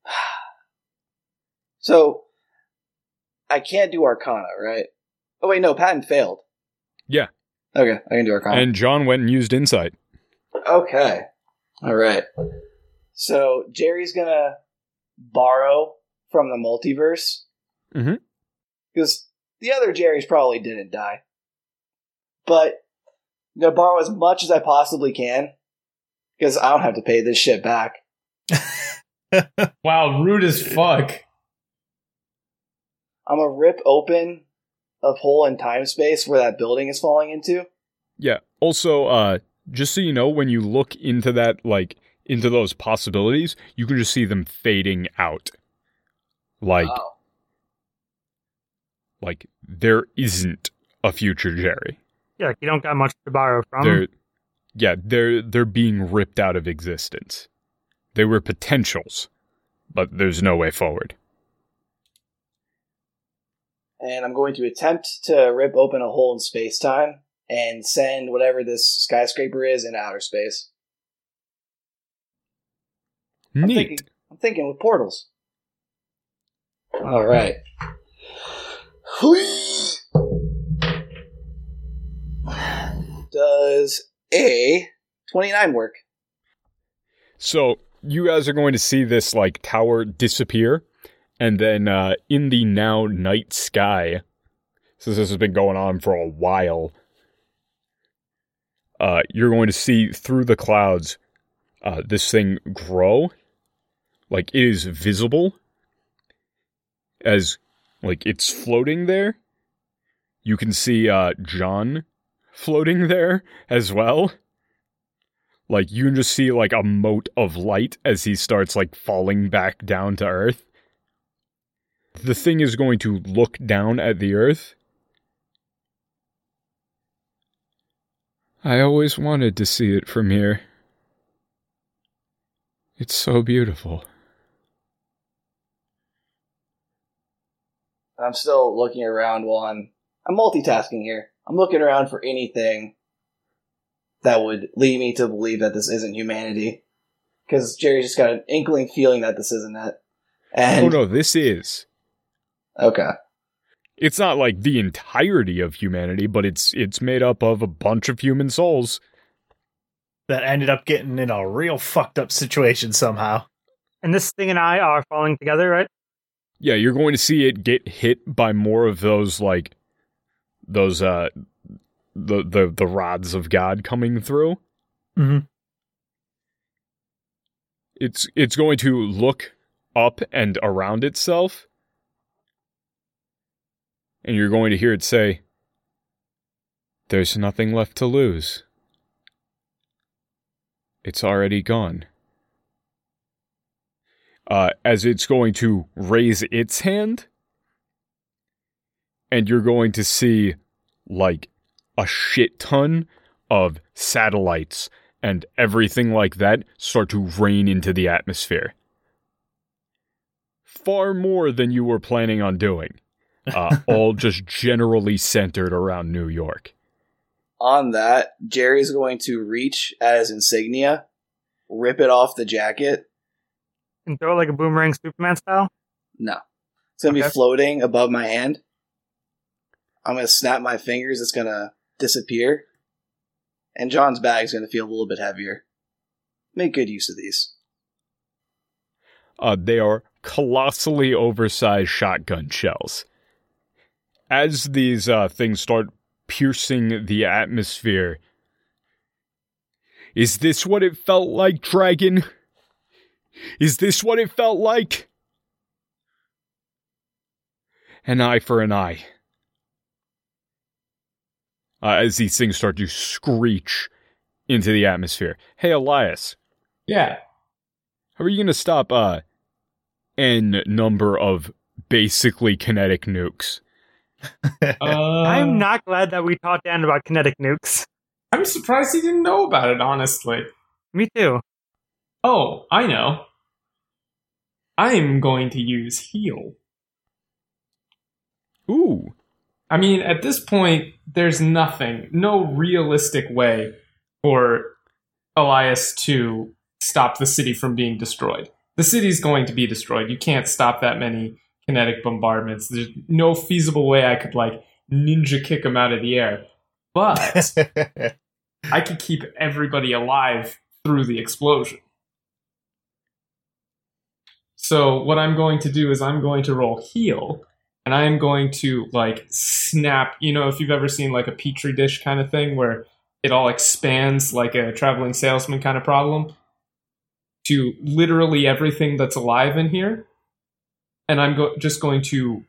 So, I can't do Arcana, right? Oh, wait, no, Patton failed. Yeah. Okay, I can do Arcana. And John went and used insight. Okay. All right. So, Jerry's going to borrow from the multiverse. Mhm. Because the other Jerry's probably didn't die. But I'm going to borrow as much as I possibly can. Because I don't have to pay this shit back. Wow, rude as fuck. I'm gonna rip open a hole in time space where that building is falling into. Yeah. Also, uh, just so you know, when you look into that, like, into those possibilities, you can just see them fading out. Like, Oh. Like there isn't a future Jerry. Yeah, like you don't got much to borrow from. they're, yeah, they're they're being ripped out of existence. They were potentials, but there's no way forward. And I'm going to attempt to rip open a hole in space time and send whatever this skyscraper is into outer space. I'm Neat. thinking, I'm thinking with portals. All right. Does a 29 work? So you guys are going to see this like tower disappear, and then uh, in the now night sky, since this has been going on for a while, uh, you're going to see through the clouds uh, this thing grow, like it is visible as like it's floating there. You can see uh, John floating there as well. Like you can just see like a mote of light as he starts like falling back down to earth. The thing is going to look down at the earth. I always wanted to see it from here. It's so beautiful. I'm still looking around while I'm I'm multitasking here. I'm looking around for anything that would lead me to believe that this isn't humanity. Because Jerry's just got an inkling feeling that this isn't it. And oh no, this is. okay, it's not like the entirety of humanity, but it's it's made up of a bunch of human souls. That ended up getting in a real fucked up situation somehow. And this thing and I are falling together, right? Yeah, you're going to see it get hit by more of those like those uh the the the rods of God coming through. Mhm. It's it's going to look up and around itself. And you're going to hear it say, There's nothing left to lose. It's already gone. Uh, as it's going to raise its hand, and you're going to see like a shit ton of satellites and everything like that start to rain into the atmosphere. Far more than you were planning on doing. Uh, all just generally centered around New York. On that, Jerry's going to reach at his insignia, rip it off the jacket. And throw it like a boomerang Superman style. No. It's going to Okay. be floating above my hand. I'm going to snap my fingers. It's going to disappear. And John's bag is going to feel a little bit heavier. Make good use of these. Uh, they are colossally oversized shotgun shells. As these uh, things start piercing the atmosphere, is this what it felt like, Dragon? Is this what it felt like? An eye for an eye. Uh, as these things start to screech into the atmosphere. Hey, Elias, Yeah. how are you going to stop uh, n number of basically kinetic nukes? Uh, I'm not glad that we taught Dan about kinetic nukes. I'm surprised he didn't know about it, honestly. Me too. Oh, I know. I'm going to use heal. Ooh, I mean, at this point, there's nothing, no realistic way for Elias to stop the city from being destroyed. The city's going to be destroyed. You can't stop that many kinetic bombardments. There's no feasible way I could, like, ninja kick him out of the air. But I could keep everybody alive through the explosion. So what I'm going to do is I'm going to roll heal, and I am going to like snap. You know, if you've ever seen like a petri dish kind of thing where it all expands like a traveling salesman kind of problem to literally everything that's alive in here, and I'm go- just going to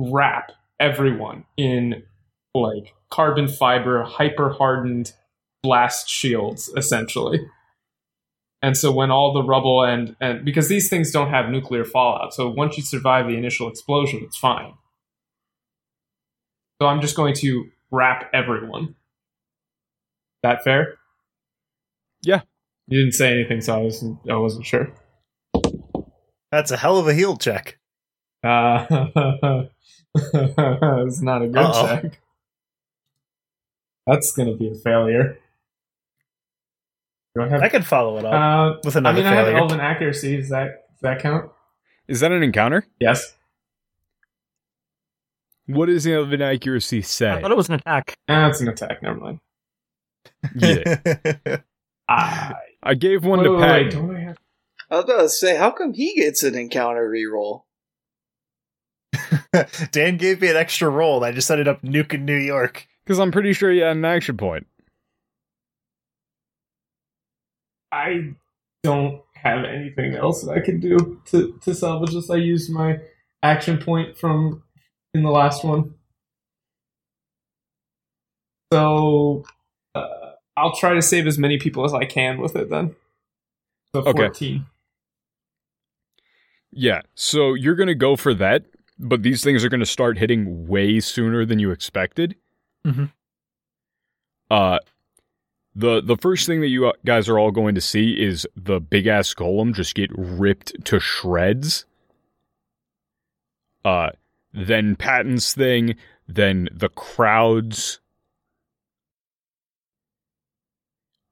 wrap everyone in like carbon fiber hyper hardened blast shields essentially and so when all the rubble and and because these things don't have nuclear fallout so once you survive the initial explosion it's fine so i'm just going to wrap everyone that fair Yeah. you didn't say anything so i wasn't i wasn't sure That's a hell of a heal check. uh it's not a good Uh-oh. check that's gonna be a failure do i have I could follow it up uh, with I another mean, I have failure. elven accuracy. Does that does that count? is that an encounter? Yes. What does the elven accuracy say? I thought it was an attack. Ah, it's an attack. Never mind. Yeah. Ah, I gave one wait, to wait, Pat. wait, don't I have- I was about to say, how come he gets an encounter reroll? Dan gave me an extra roll. and I just ended up nuking New York. Because I'm pretty sure you had an action point. I don't have anything else that I can do to to salvage this. I used my action point from in the last one, so uh, I'll try to save as many people as I can with it. Then, so Okay. fourteen. Yeah, so you're going to go for that, but these things are going to start hitting way sooner than you expected. Mhm. Uh, the the first thing that you guys are all going to see is the big ass golem just get ripped to shreds. Uh, then Patton's thing, then the crowds.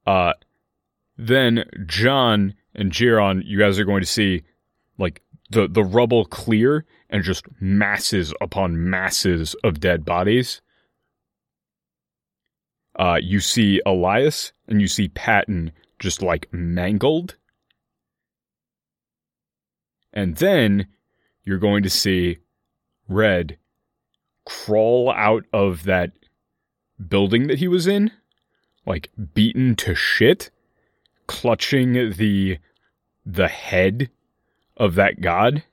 Uh, then John and Giron, you guys are going to see like the the rubble clear and just masses upon masses of dead bodies. Uh, you see Elias and you see Patton just like mangled. And then you're going to see Red crawl out of that building that he was in, like beaten to shit, clutching the the head of that god.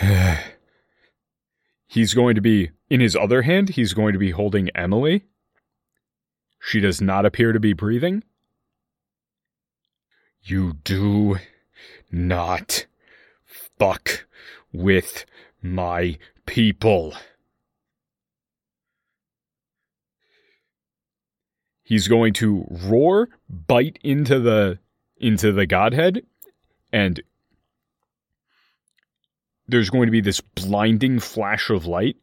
he's going to be, in his other hand, he's going to be holding Emily. She does not appear to be breathing. You do not fuck with my people. He's going to roar, bite into the into the godhead, and there's going to be this blinding flash of light.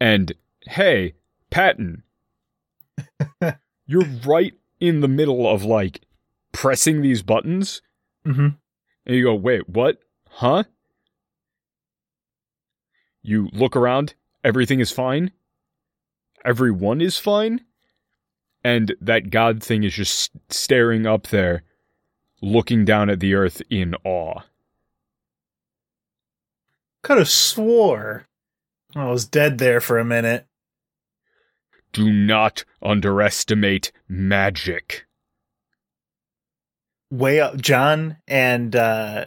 And hey, Patton, you're right in the middle of like pressing these buttons. Mm-hmm. And you go, wait, what? Huh? You look around, everything is fine. Everyone is fine. And that God thing is just staring up there, looking down at the earth in awe. Could have swore I was dead there for a minute. Do not underestimate magic. Way up, John and uh,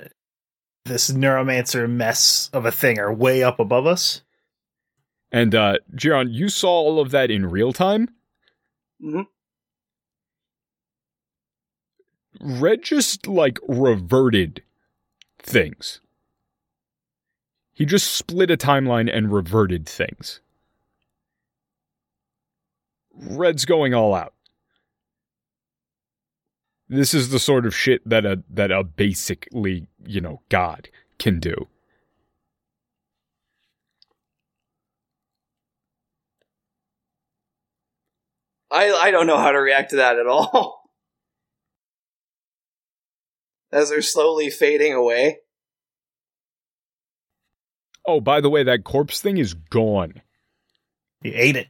this neuromancer mess of a thing are way up above us. And uh Giron, you saw all of that in real time? Mhm. Red just like reverted things. He just split a timeline and reverted things. Red's going all out. This is the sort of shit that a that a basically, you know, god can do. I I don't know how to react to that at all. As they're slowly fading away. Oh, by the way, that corpse thing is gone. He ate it.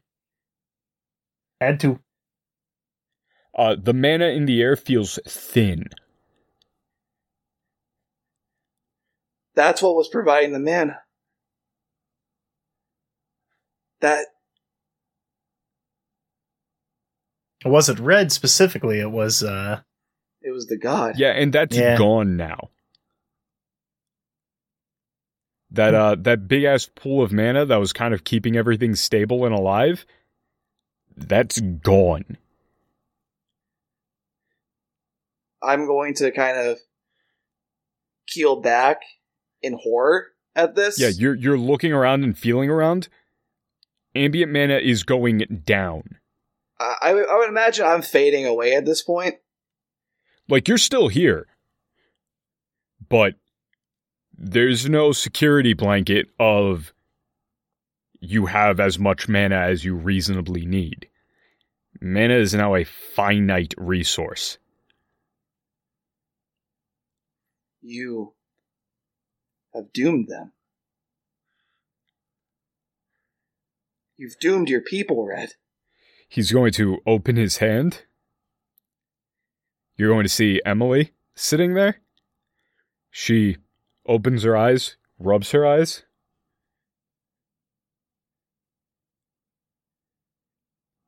Had to. Uh, the mana in the air feels thin. That's what was providing the mana. That It wasn't red specifically. It was uh it was the god. Yeah, and that's Yeah. gone now. That uh that big ass pool of mana that was kind of keeping everything stable and alive, that's gone. I'm going to kind of keel back in horror at this. Yeah, you're you're looking around and feeling around. Ambient mana is going down. I, I would- I would imagine I'm fading away at this point. Like you're still here. But there's no security blanket of you have as much mana as you reasonably need. Mana is now a finite resource. You have doomed them. You've doomed your people, Red. He's going to open his hand. You're going to see Emily sitting there. She opens her eyes, rubs her eyes.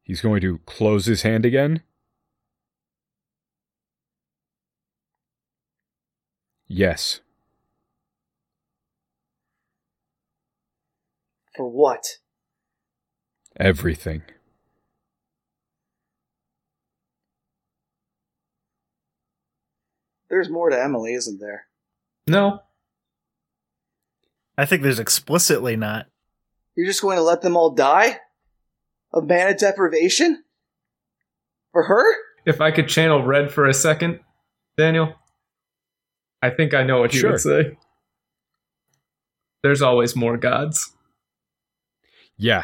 He's going to close his hand again. Yes. For what? Everything. There's more to Emily, isn't there? No. I think there's explicitly not. You're just going to let them all die? Of mana deprivation? For her? If I could channel Red for a second, Daniel, I think I know what you Sure. would say. There's always more gods. Yeah.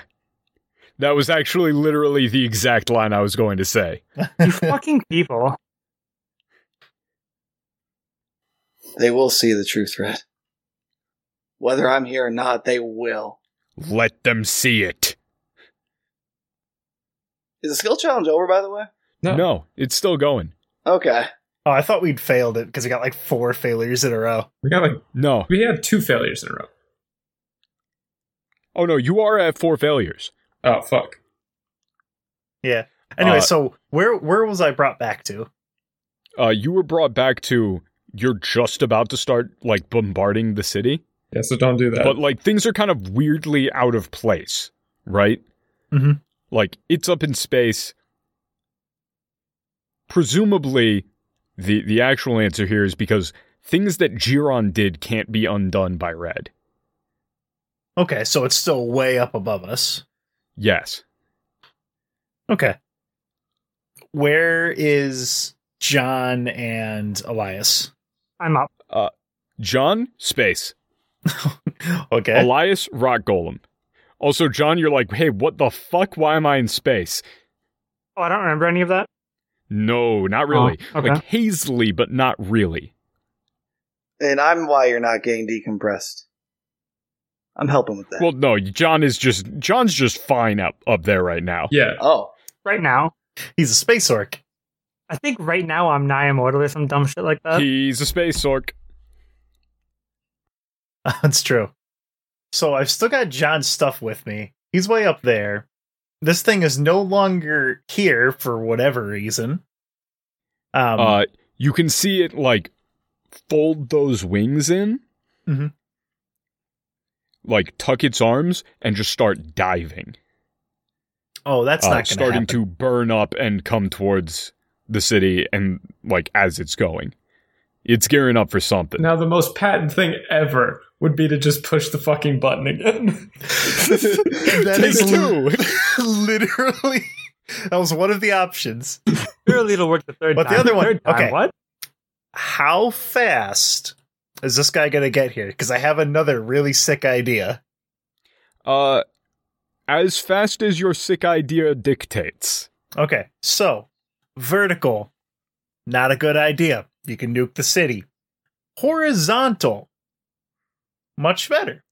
That was actually literally the exact line I was going to say. You fucking people. They will see the truth, Red. Whether I'm here or not, they will. Let them see it. Is the skill challenge over, by the way? No. No, it's still going. Okay. Oh, I thought we'd failed it because we got like four failures in a row. We got like No. we had two failures in a row. Oh no, you are at four failures. Oh fuck. Yeah. Anyway, Uh, so where where was I brought back to? Uh, you were brought back to you're just about to start like bombarding the city, Yeah, so don't do that. but like things are kind of weirdly out of place, right? Mhm. Like it's up in space. Presumably, the the actual answer here is because things that Giron did can't be undone by Red. Okay, so it's still way up above us. Yes. Okay. Where is John and Elias? I'm up. Uh, John, space. okay. Elias, rock golem. Also, John, you're like, hey, what the fuck? Why am I in space? Oh, I don't remember any of that. No, not really. Oh, okay. Like hazily, but not really. And I'm why you're not getting decompressed. I'm helping with that. Well, no, John is just John's just fine up up there right now. yeah. oh. Right now, He's a space orc. I think right now I'm nigh immortal or some dumb shit like that. He's a space orc. That's true. So I've still got John's stuff with me. He's way up there. This thing is no longer here for whatever reason. Um, uh, you can see it like fold those wings in, Mhm. like tuck its arms and just start diving. oh, that's uh, not going starting happen. to burn up and come towards the city and like as it's going. It's gearing up for something. Now the most Patton thing ever would be to just push the fucking button again. that is two. literally that was one of the options. Surely it'll work the third But the other one, time, okay. What? How fast is this guy going to get here? Because I have another really sick idea. Uh, as fast as your sick idea dictates. Okay, so vertical, not a good idea. You can nuke the city. Horizontal, much better.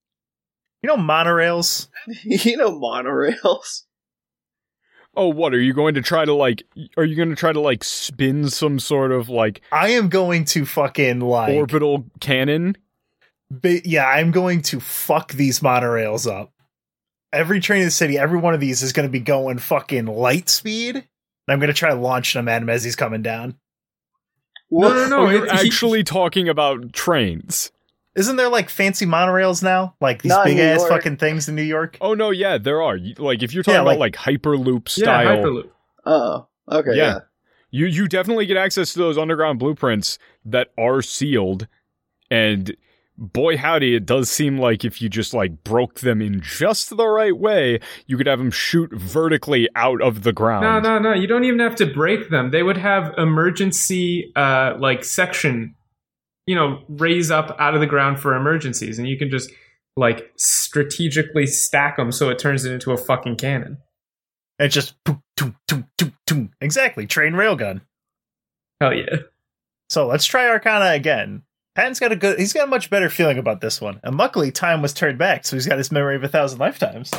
You know monorails. you know monorails. Oh, what are you going to try to like? Are you going to try to like spin some sort of like I am going to fucking like, orbital cannon? ba- yeah, I'm going to fuck these monorails up. Every train in the city, every one of these is going to be going fucking light speed. And I'm going to try launching them at him as he's coming down. No, no, no. you're it- he- actually talking about trains. Isn't there like fancy monorails now? Like these Not big ass York. fucking things in New York? Oh no, yeah, there are. Like if you're talking Yeah, about like hyperloop yeah, style, Hyperloop. Oh. Okay. Yeah. Yeah. you you definitely get access to those underground blueprints that are sealed, and boy howdy, it does seem like if you just like broke them in just the right way, you could have them shoot vertically out of the ground. No, no, no. You don't even have to break them. They would have emergency, uh, like section, you know, raise up out of the ground for emergencies, and you can just like strategically stack them so it turns it into a fucking cannon. It's just toom, toom, toom, toom, toom. exactly train railgun. Hell yeah. So let's try Arcana again. Patton's got a good. He's got a much better feeling about this one, and luckily time was turned back, so he's got his memory of a thousand lifetimes.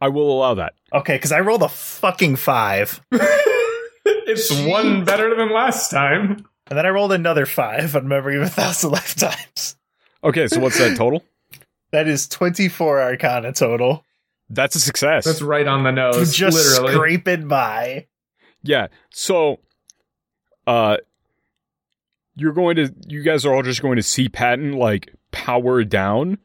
I will allow that. Okay, because I rolled a fucking five, it's one better than last time. and then I rolled another five on memory of a thousand lifetimes. Okay, so what's that total? That is twenty four Arcana total. That's a success. That's right on the nose. just literally. scraping by. Yeah. So, uh, you're going to, you guys are all just going to see Patton like power down.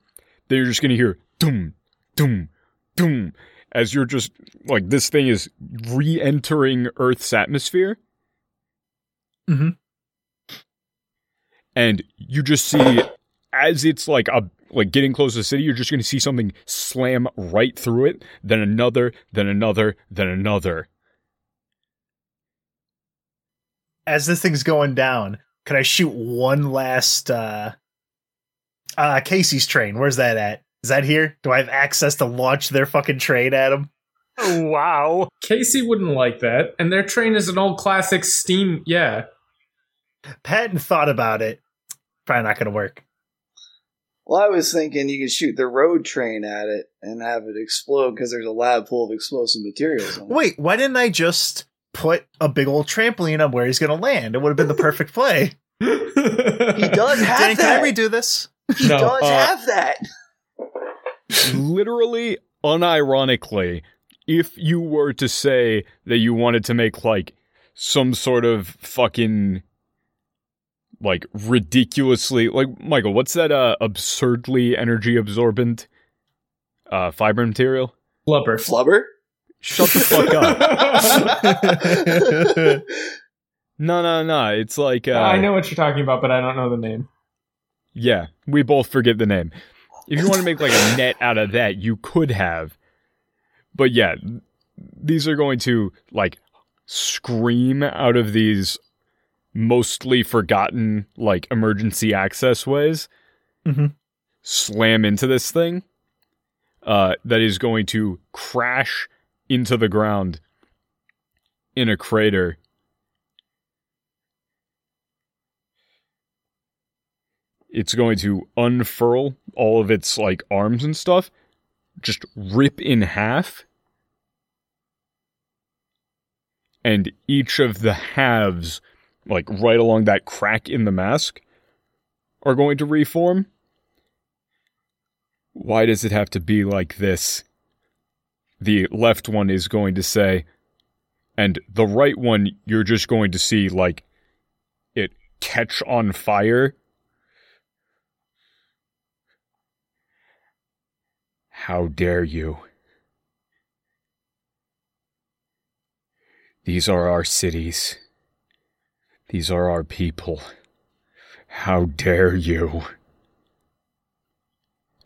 Then you're just going to hear doom, doom, doom as you're just like this thing is re-entering Earth's atmosphere. Mhm. And you just see as it's like a like getting close to the city, you're just going to see something slam right through it, then another, then another, then another. As this thing's going down, can I shoot one last uh uh Casey's train? Where's that at? Is that here? Do I have access to launch their fucking train at him? Oh, wow. Casey wouldn't like that, and their train is an old classic steam. Yeah, Patton thought about it. Probably not going to work. Well, I was thinking you could shoot the road train at it and have it explode because there's a lab full of explosive materials. On it. Wait, why didn't I just put a big old trampoline on where he's going to land? It would have been the perfect play. He does have Dan, can. I redo this? he No, does uh, have that. Literally, unironically, if you were to say that you wanted to make like some sort of fucking like ridiculously like Michael, what's that uh absurdly energy absorbent uh fiber material? Flubber. Flubber. Shut the fuck up. No, no, no. It's like uh, I know what you're talking about, but I don't know the name. Yeah, we both forget the name. If you want to make like a net out of that, you could have. But yeah, these are going to like scream out of these mostly forgotten like emergency access ways, Mhm. slam into this thing uh, that is going to crash into the ground in a crater. It's going to unfurl all of its like arms and stuff, just rip in half and each of the halves, like right along that crack in the mask, are going to reform. Why does it have to be like this? The left one is going to say, and the right one, you're just going to see, like, it catch on fire. How dare you? These are our cities. These are our people. How dare you?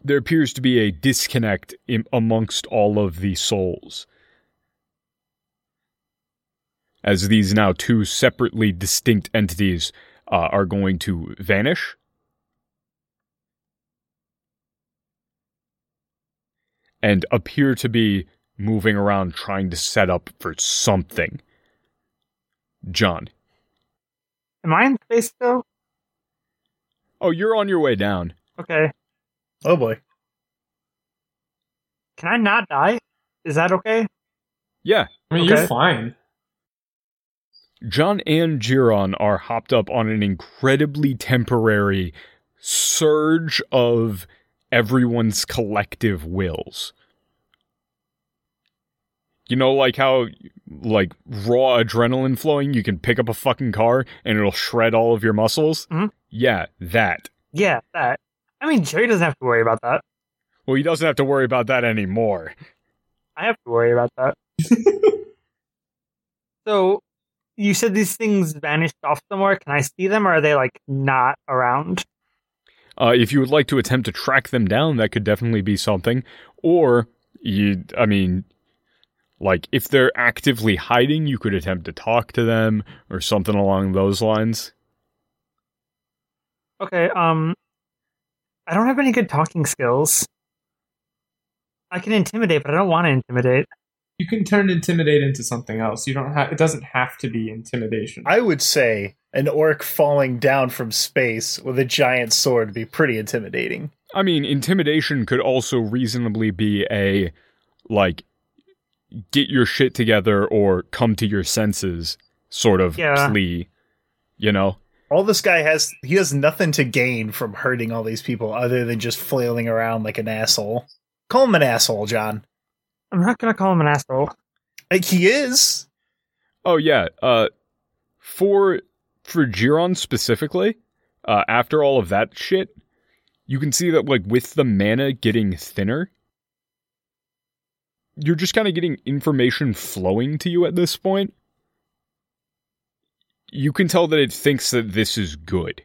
There appears to be a disconnect in, amongst all of the souls. As these now two separately distinct entities uh, are going to vanish. And appear to be moving around trying to set up for something. John. Am I in space still? Oh, you're on your way down. Okay. Oh boy. Can I not die? Is that okay? Yeah, I mean, Okay. you're fine. John and Giron are hopped up on an incredibly temporary surge of everyone's collective wills. You know, like how, like, raw adrenaline flowing, you can pick up a fucking car and it'll shred all of your muscles? Mhm. Yeah, that. Yeah, that. I mean, Jerry doesn't have to worry about that. Well, he doesn't have to worry about that anymore. I have to worry about that. so, you said these things vanished off somewhere. Can I see them, or are they like not around? Uh, if you would like to attempt to track them down, that could definitely be something. Or you, I mean, like if they're actively hiding, you could attempt to talk to them or something along those lines. Okay. Um, I don't have any good talking skills. I can intimidate, but I don't want to intimidate. You can turn intimidate into something else. You don't have. It doesn't have to be intimidation. I would say an orc falling down from space with a giant sword would be pretty intimidating. I mean, intimidation could also reasonably be a like get your shit together or come to your senses sort of Yeah. plea. You know? All this guy has, he has nothing to gain from hurting all these people other than just flailing around like an asshole. Call him an asshole, John. I'm not gonna call him an asshole. Like, he is. Oh yeah, uh for for Giron specifically, uh after all of that shit, you can see that like with the mana getting thinner, you're just kind of getting information flowing to you at this point. You can tell that it thinks that this is good.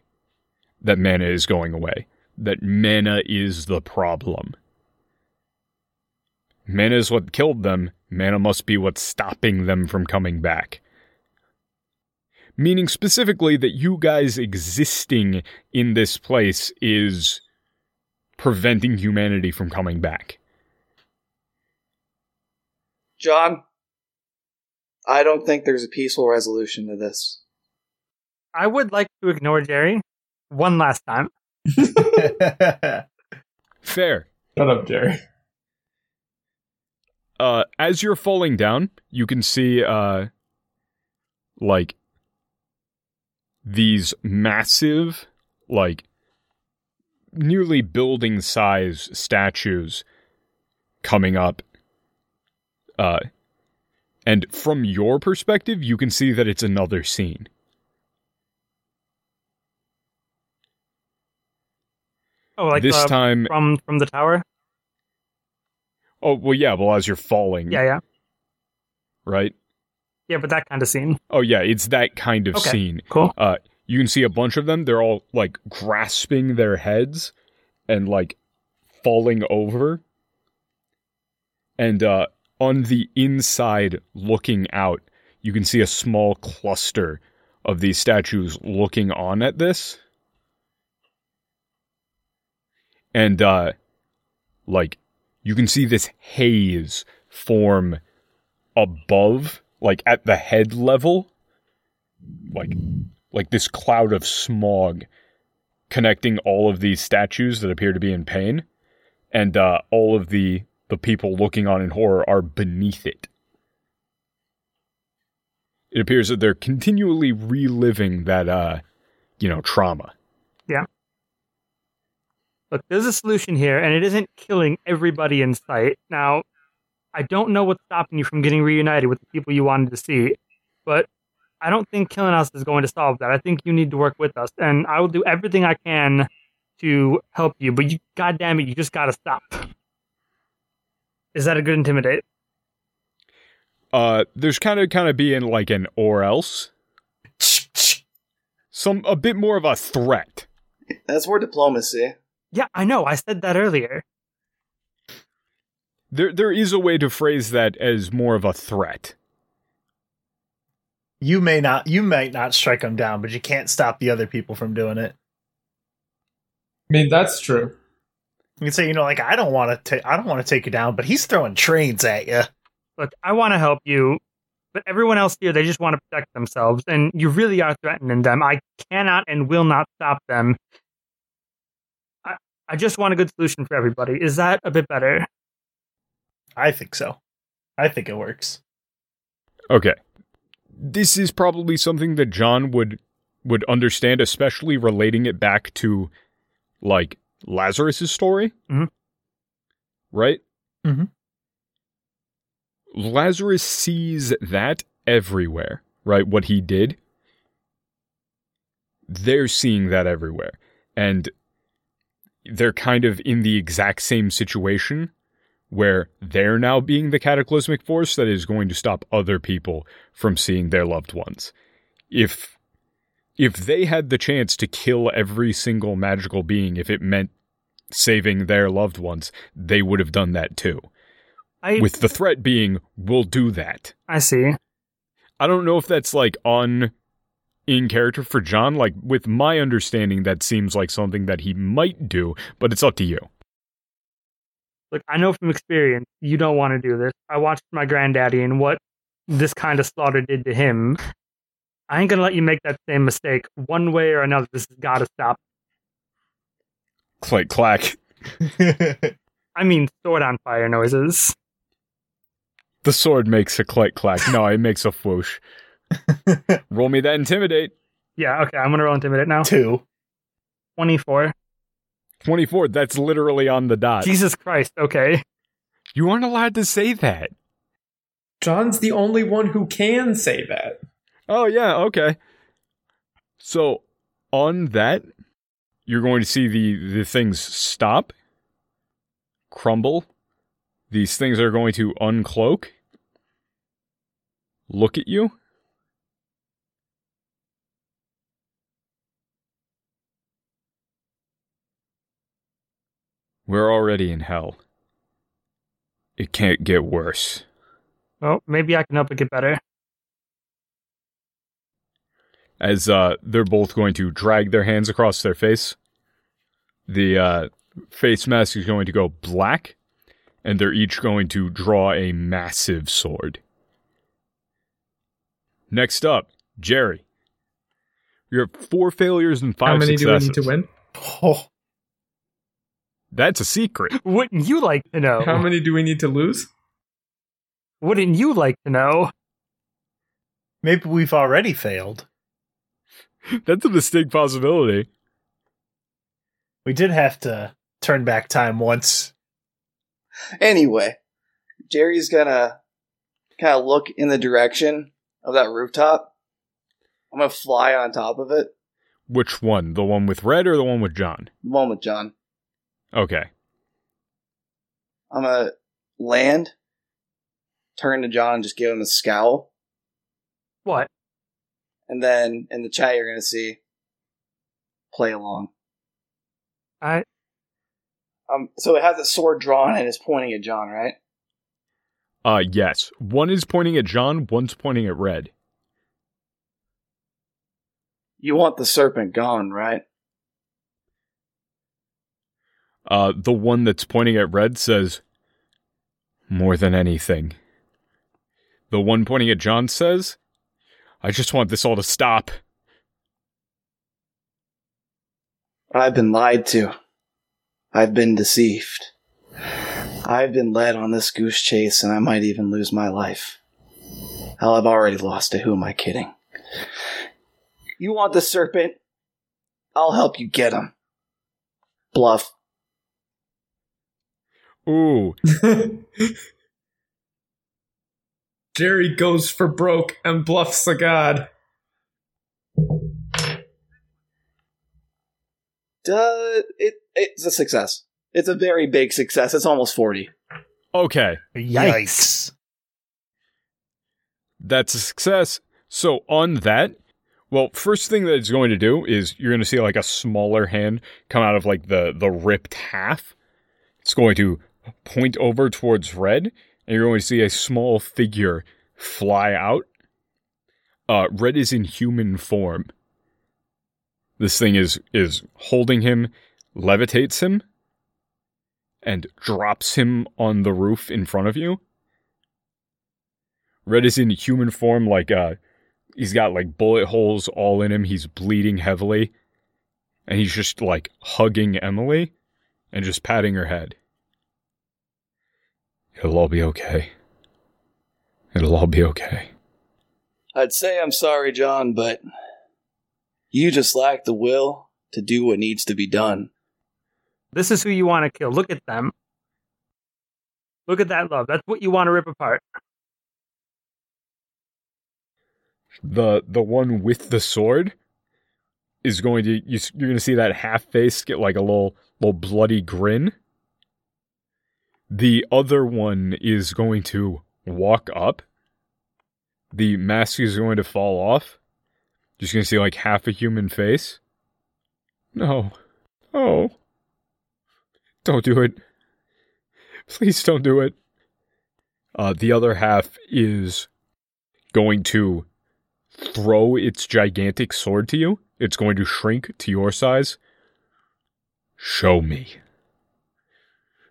That mana is going away. That mana is the problem. Mana is what killed them. Mana must be what's stopping them from coming back. Meaning specifically that you guys existing in this place is preventing humanity from coming back. John, I don't think there's a peaceful resolution to this. I would like to ignore Jerry one last time. Fair. Shut up, Jerry. Uh, as you're falling down, you can see uh, like these massive, like nearly building size statues coming up. Uh, and from your perspective, you can see that it's another scene. Oh, like this uh, time, from from the tower. oh well, yeah. Well, as you're falling, Yeah, yeah, right. yeah. But that kind of scene. Oh yeah, it's that kind of Okay. scene. Cool. Uh, you can see a bunch of them. They're all like grasping their heads and like falling over. And uh, on the inside, looking out, you can see a small cluster of these statues looking on at this. And uh, like you can see this haze form above, like at the head level. Like like this cloud of smog connecting all of these statues that appear to be in pain. And uh, all of the the people looking on in horror are beneath it. It appears that they're continually reliving that uh you know trauma Look, there's a solution here, and it isn't killing everybody in sight. Now, I don't know what's stopping you from getting reunited with the people you wanted to see, but I don't think killing us is going to solve that. I think you need to work with us, and I will do everything I can to help you. But you, goddamn it, you just gotta stop. Is that a good intimidate? uh there's kind of kind of being like an or else some a bit more of a threat That's more diplomacy. Yeah, I know. I said that earlier. there there is a way to phrase that as more of a threat you may not you might not strike him down, but you can't stop the other people from doing it. I mean, that's true. You can say, you know, like I don't want to take I don't want to take you down, but he's throwing trains at you. Look, I want to help you, but everyone else here, they just want to protect themselves, and you really are threatening them. I cannot and will not stop them. I, I just want a good solution for everybody. Is that a bit better? I think so. I think it works. Okay. This is probably something that John would would understand, especially relating it back to like Lazarus's story. Mhm. Right? Mhm. Lazarus sees that everywhere, right? What he did. They're seeing that everywhere. And they're kind of in the exact same situation where they're now being the cataclysmic force that is going to stop other people from seeing their loved ones. If if they had the chance to kill every single magical being if it meant saving their loved ones, they would have done that too. I With the threat being we'll do that. I see. I don't know if that's like on in character for John. Like with my understanding, that seems like something that he might do, but it's up to you. Look, I know from experience you don't want to do this. I watched my granddaddy and what this kind of slaughter did to him. I ain't gonna let you make that same mistake. One way or another, this has got to stop. Click clack. I mean, sword on fire noises. The sword makes a click clack. No, it makes a whoosh. Roll me that intimidate. Yeah, okay, I'm gonna roll intimidate now. Two. 24. 24. That's literally on the dot. Jesus Christ, okay. You aren't allowed to say that. John's the only one who can say that. Oh, yeah, okay. So, on that, you're going to see the, the things stop, crumble. These things are going to uncloak, look at you. We're already in hell. It can't get worse. Well, maybe I can help it get better. as uh, they're both going to drag their hands across their face. The uh, face mask is going to go black, and they're each going to draw a massive sword. Next up, Jerry. You have four failures and five How many successes. do we need to win? Oh, That's a secret. Wouldn't you like to know? How many do we need to lose? Wouldn't you like to know? maybe we've already failed. That's a distinct possibility. We did have to turn back time once. Anyway, Jerry's gonna kind of look in the direction of that rooftop. I'm gonna fly on top of it. Which one? The one with red or the one with John? The one with John. Okay. I'm gonna land, turn to John, and just give him a scowl, What? and then in the chat you're gonna see play along. I Um, so it has a sword drawn and it's pointing at John, right? Uh yes. One is pointing at John, one's pointing at red. You want the serpent gone, right? Uh the one that's pointing at red says more than anything. The one pointing at John says, I just want this all to stop. I've been lied to. I've been deceived. I've been led on this goose chase and I might even lose my life. Hell, I've already lost it. Who am I kidding? You want the serpent? I'll help you get him. Bluff. Ooh, Jerry goes for broke and bluffs the god. Duh, it, it's a success. It's a very big success. It's almost 40. okay. Yikes. That's a success. So on that, well, first thing that it's going to do is you're going to see like a smaller hand come out of like the the ripped half. It's going to point over towards red, and you're going to see a small figure fly out. Uh, red is in human form. This thing is is holding him, levitates him, and drops him on the roof in front of you. Red is in human form, like uh he's got like bullet holes all in him, he's bleeding heavily, and he's just like hugging Emily and just patting her head. It'll all be okay. It'll all be okay. I'd say I'm sorry, John, but you just lack the will to do what needs to be done. this is who you want to kill. Look at them. Look at that love. That's what you want to rip apart. The the one with the sword is going to you, you're going to see that half face get like a little little bloody grin. The other one is going to walk up. The mask is going to fall off. Just going to see like half a human face. No. Oh. Don't do it. Please don't do it. Uh, the other half is going to throw its gigantic sword to you. It's going to shrink to your size. Show me.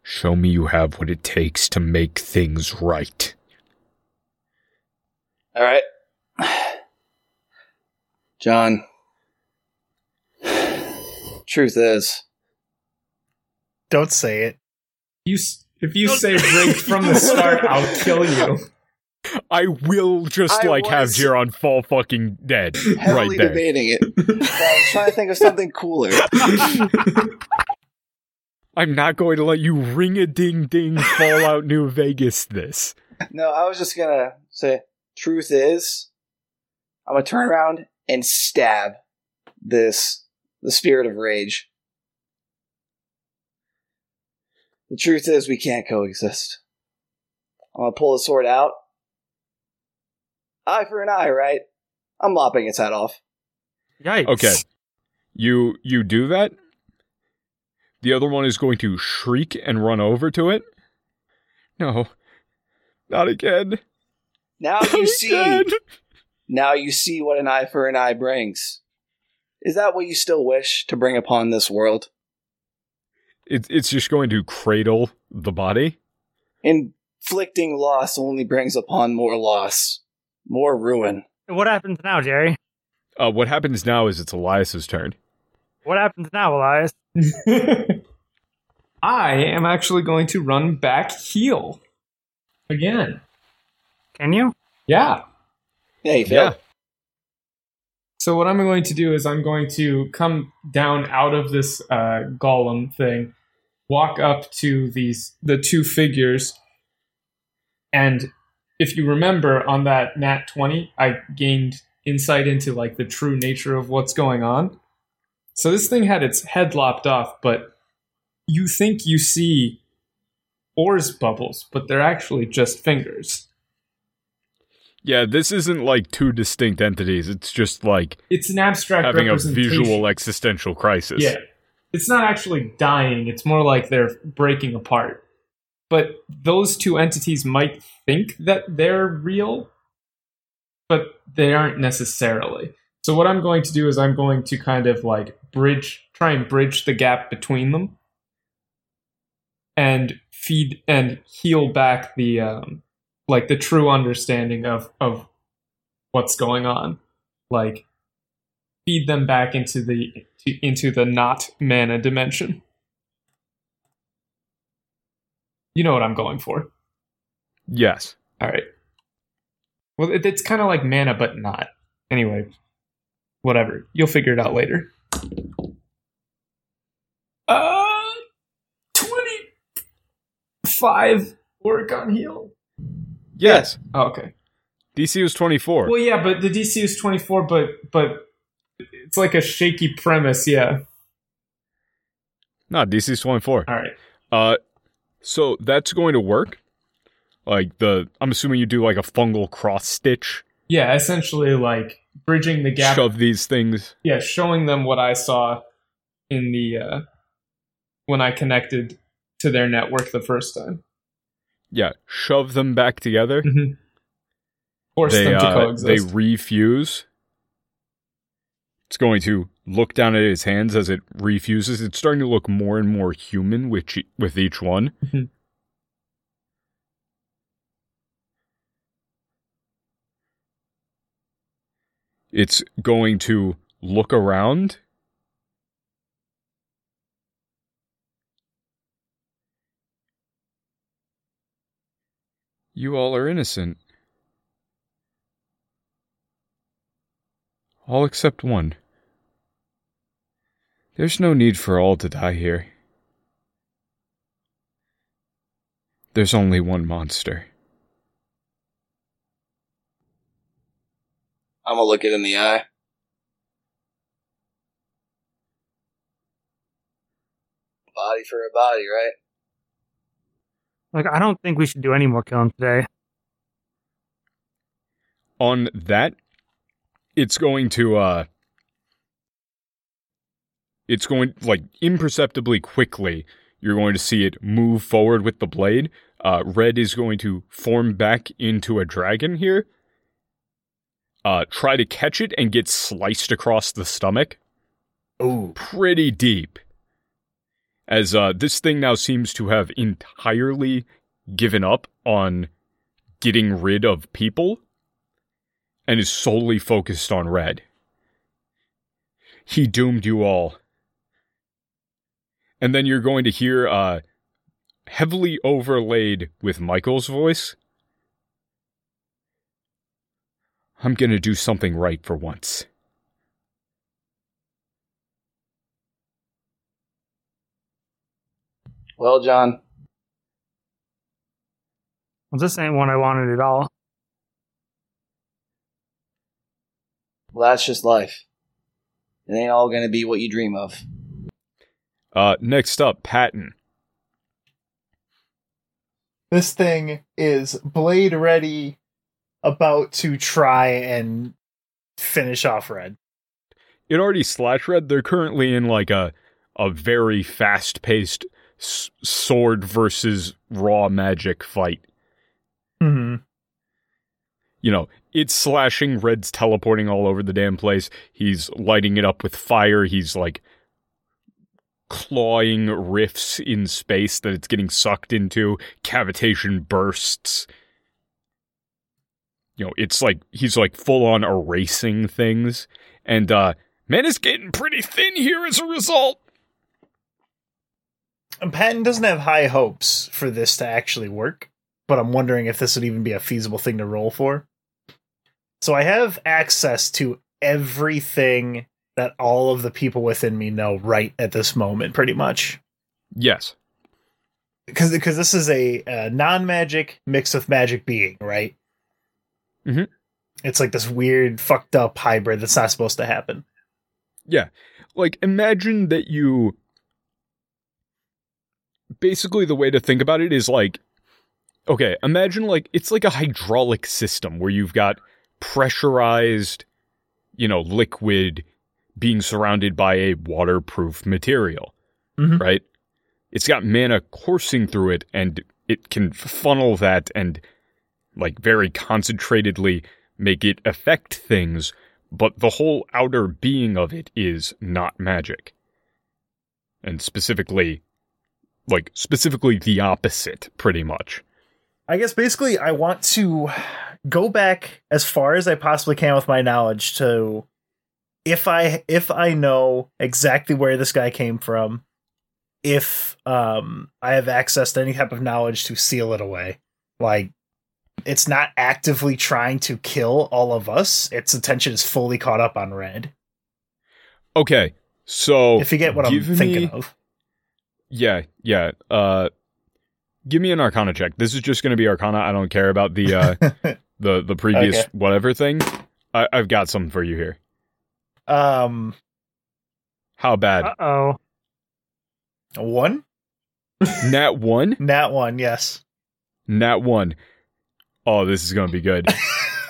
Show me you have what it takes to make things right. All right. John. Truth is, Don't say it. You, if you say rigged from the start, I'll kill you. I will just I like have was- Giron fall fucking dead right there. debating it. I was trying to think of something cooler. I'm not going to let you ring a ding ding Fallout New Vegas this. No, I was just gonna say, truth is, I'm gonna turn around and stab this, the spirit of rage. The truth is, we can't coexist. I'm gonna pull the sword out. Eye for an eye, right? I'm lopping its head off. Yikes. Okay. You you do that. The other one is going to shriek and run over to it. No. Not again. Now you see, again. now you see what an eye for an eye brings. Is that what you still wish to bring upon this world? It, it's just going to cradle the body Inflicting loss only brings upon more loss, more ruin. What happens now, Jerry? Uh, what happens now is it's Elias's turn. What happens now, Elias? I am actually going to run back heal again. Can you? Yeah. Yeah, you Yeah. So what I'm going to do is I'm going to come down out of this uh, golem thing, walk up to these the two figures, and if you remember on that nat 20, I gained insight into like the true nature of what's going on. So this thing had its head lopped off, but you think you see ores bubbles, but they're actually just fingers. Yeah, this isn't like two distinct entities. It's just like It's an abstract having a visual existential crisis. Yeah. It's not actually dying, it's more like they're breaking apart. But those two entities might think that they're real, but they aren't necessarily. So what I'm going to do is I'm going to kind of like bridge try and bridge the gap between them and feed and heal back the um like the true understanding of of what's going on. Like feed them back into the into the not mana dimension. You know what I'm going for. Yes. All right. Well, it, it's kind of like mana, but not. Anyway, whatever. You'll figure it out later. Uh, twenty-five work on heal. Yes. Oh, okay. DC was 24. Well, yeah, but the DC is twenty-four, but but it's like a shaky premise. Yeah. no, DC's 24. All right. Uh, so that's going to work. Like the, I'm assuming you do like a fungal cross stitch, Yeah, essentially like bridging the gap. of these things. Yeah, showing them what I saw in the uh, when I connected to their network the first time. Yeah, shove them back together. Mm-hmm. Force They them to uh, they refuse. It's going to look down at his hands as it refuses. It's starting to look more and more human with each, with each one. Mhm. It's going to look around. You all are innocent. All except one. There's no need for all to die here. There's only one monster. I'm gonna look it in the eye. Body for a body, right? Like, I don't think we should do any more killing today. on that it's going to uh it's going like imperceptibly quickly you're going to see it move forward with the blade uh red is going to form back into a dragon here uh try to catch it and get sliced across the stomach Ooh. pretty deep as uh this thing now seems to have entirely given up on getting rid of people and is solely focused on red. He doomed you all. And then you're going to hear uh heavily overlaid with Michael's voice. I'm going to do something right for once. Well, John, Well, this ain't one I wanted at all. well, that's just life. It ain't all gonna be what you dream of. Uh next up, Patton. This thing is blade ready, about to try and finish off Red. It already slash red. They're currently in like a a very fast paced s- sword versus raw magic fight. hmm you know, it's slashing, Red's teleporting all over the damn place. He's lighting it up with fire. He's like clawing rifts in space that it's getting sucked into, cavitation bursts. You know, it's like he's like full on erasing things. And uh mana is getting pretty thin here as a result. And Patton doesn't have high hopes for this to actually work, but I'm wondering if this would even be a feasible thing to roll for. So I have access to everything that all of the people within me know right at this moment, pretty much. Yes. Because because this is a, a non magic mixed with magic being, right? Mhm. It's like this weird, fucked up hybrid that's not supposed to happen. Yeah. Like imagine that you basically the way to think about it is like okay, imagine like it's like a hydraulic system where you've got pressurized, you know, liquid being surrounded by a waterproof material, Mhm. right? It's got mana coursing through it and it can funnel that and like very concentratedly make it affect things, but the whole outer being of it is not magic. And specifically, like, specifically the opposite, pretty much. I guess basically I want to go back as far as I possibly can with my knowledge to if I if I know exactly where this guy came from, if um I have access to any type of knowledge to seal it away. Like it's not actively trying to kill all of us. Its attention is fully caught up on red. Okay, so. if you get what I'm thinking me- of. Yeah, yeah. Uh, give me an Arcana check. This is just going to be Arcana. I don't care about the uh, the the previous Okay. whatever thing. I, I've got something for you here. um How bad? Uh oh. one? Nat one. Nat one, yes. Nat one. Oh, this is going to be good.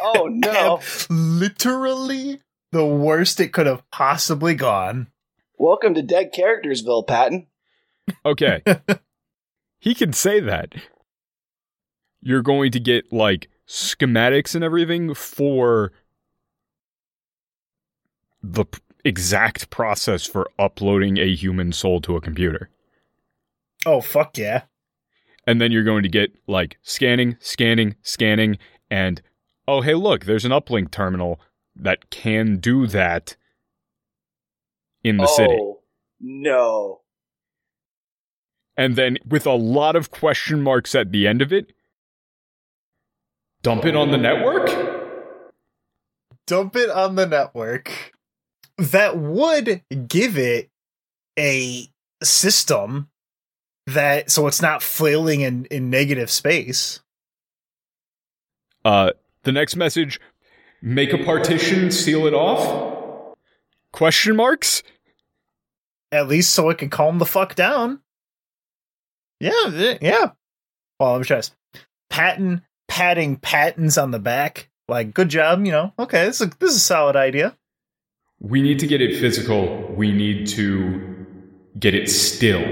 Oh no! literally the worst it could have possibly gone. Welcome to Dead Charactersville, Patton. Okay. he can say that. You're going to get like schematics and everything for the p- exact process for uploading a human soul to a computer. Oh fuck yeah. And then you're going to get like scanning, scanning, scanning, and oh, hey, look, there's an uplink terminal that can do that in the oh city. no! and then with a lot of question marks at the end of it, dump it on the network? Dump it on the network. That would give it a system that so it's not flailing in, in negative space. Uh, the next message, make a partition, seal it off? Question marks? At least so it can calm the fuck down. Yeah, yeah. Well, I'm just patting patting patents on the back. Like, good job, you know. Okay, this is a, this is a solid idea. We need to get it physical. We need to get it still.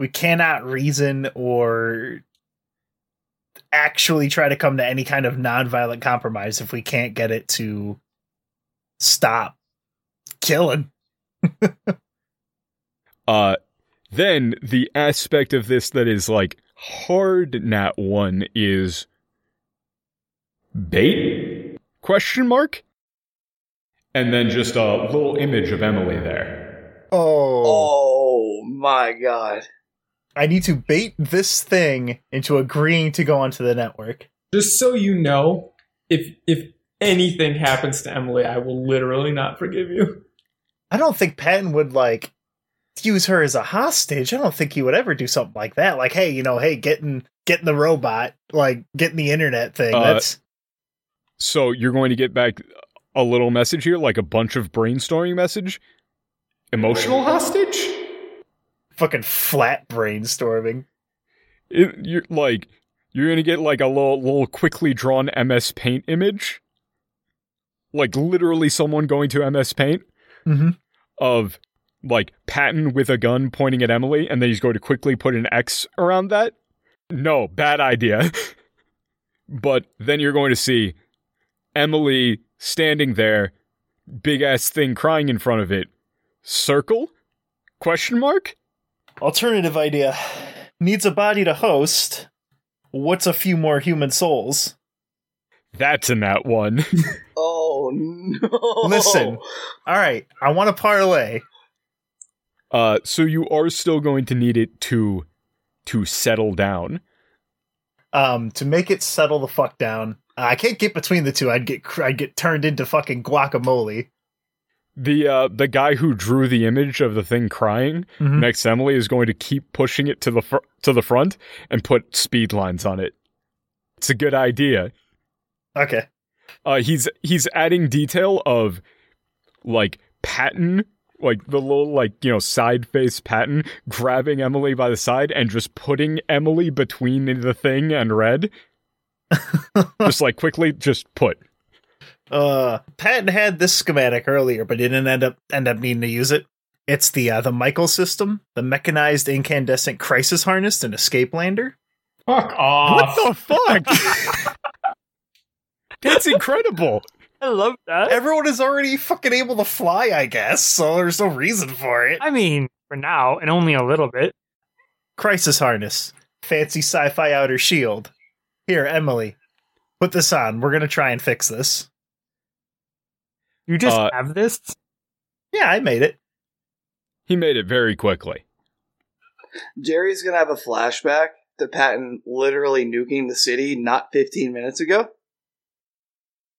We cannot reason or actually try to come to any kind of nonviolent compromise if we can't get it to stop killing. Uh, then the aspect of this that is like hard nat one is bait question mark and then just a little image of emily there Oh. Oh my god! I need to bait this thing into agreeing to go onto the network. Just so you know, if if anything happens to Emily, I will literally not forgive you. I don't think Patton would like use her as a hostage. I don't think he would ever do something like that. Like, hey, you know, hey, getting getting the robot, like getting the internet thing. Uh, That's so you're going to get back a little message here like a bunch of brainstorming message emotional hostage fucking flat brainstorming. it, you're like you're gonna get like a little little quickly drawn ms paint image like literally someone going to ms paint Mhm. of like patton with a gun pointing at emily and then he's going to quickly put an x around that no bad idea but then you're going to see emily standing there big ass thing crying in front of it circle Question mark? Alternative idea. Needs a body to host. What's a few more human souls? That's in that one. Oh no! Listen. All right, I want to parley. Uh, so you are still going to need it to to settle down. Um, to make it settle the fuck down. Uh, I can't get between the two. I'd get cr- I'd get turned into fucking guacamole. The uh, the guy who drew the image of the thing crying Mhm. next to Emily is going to keep pushing it to the fr- to the front and put speed lines on it. It's a good idea. Okay. Uh, he's he's adding detail of like Patton, like the little like you know side face Patton grabbing Emily by the side and just putting Emily between the thing and Red. just like quickly, just put. Uh, Patton had this schematic earlier, but didn't end up end up needing to use it. It's the uh, the Michael system, the mechanized incandescent crisis harness and escape lander. Fuck off. What the fuck? That's incredible. I love that. Everyone is already fucking able to fly, I guess, so there's no reason for it. I mean, for now, and only a little bit. Crisis harness, fancy sci-fi outer shield. Here, Emily, put this on. We're gonna try and fix this. You just Uh, have this. Yeah, I made it. He made it very quickly. Jerry's gonna have a flashback to Patton literally nuking the city not 15 minutes ago.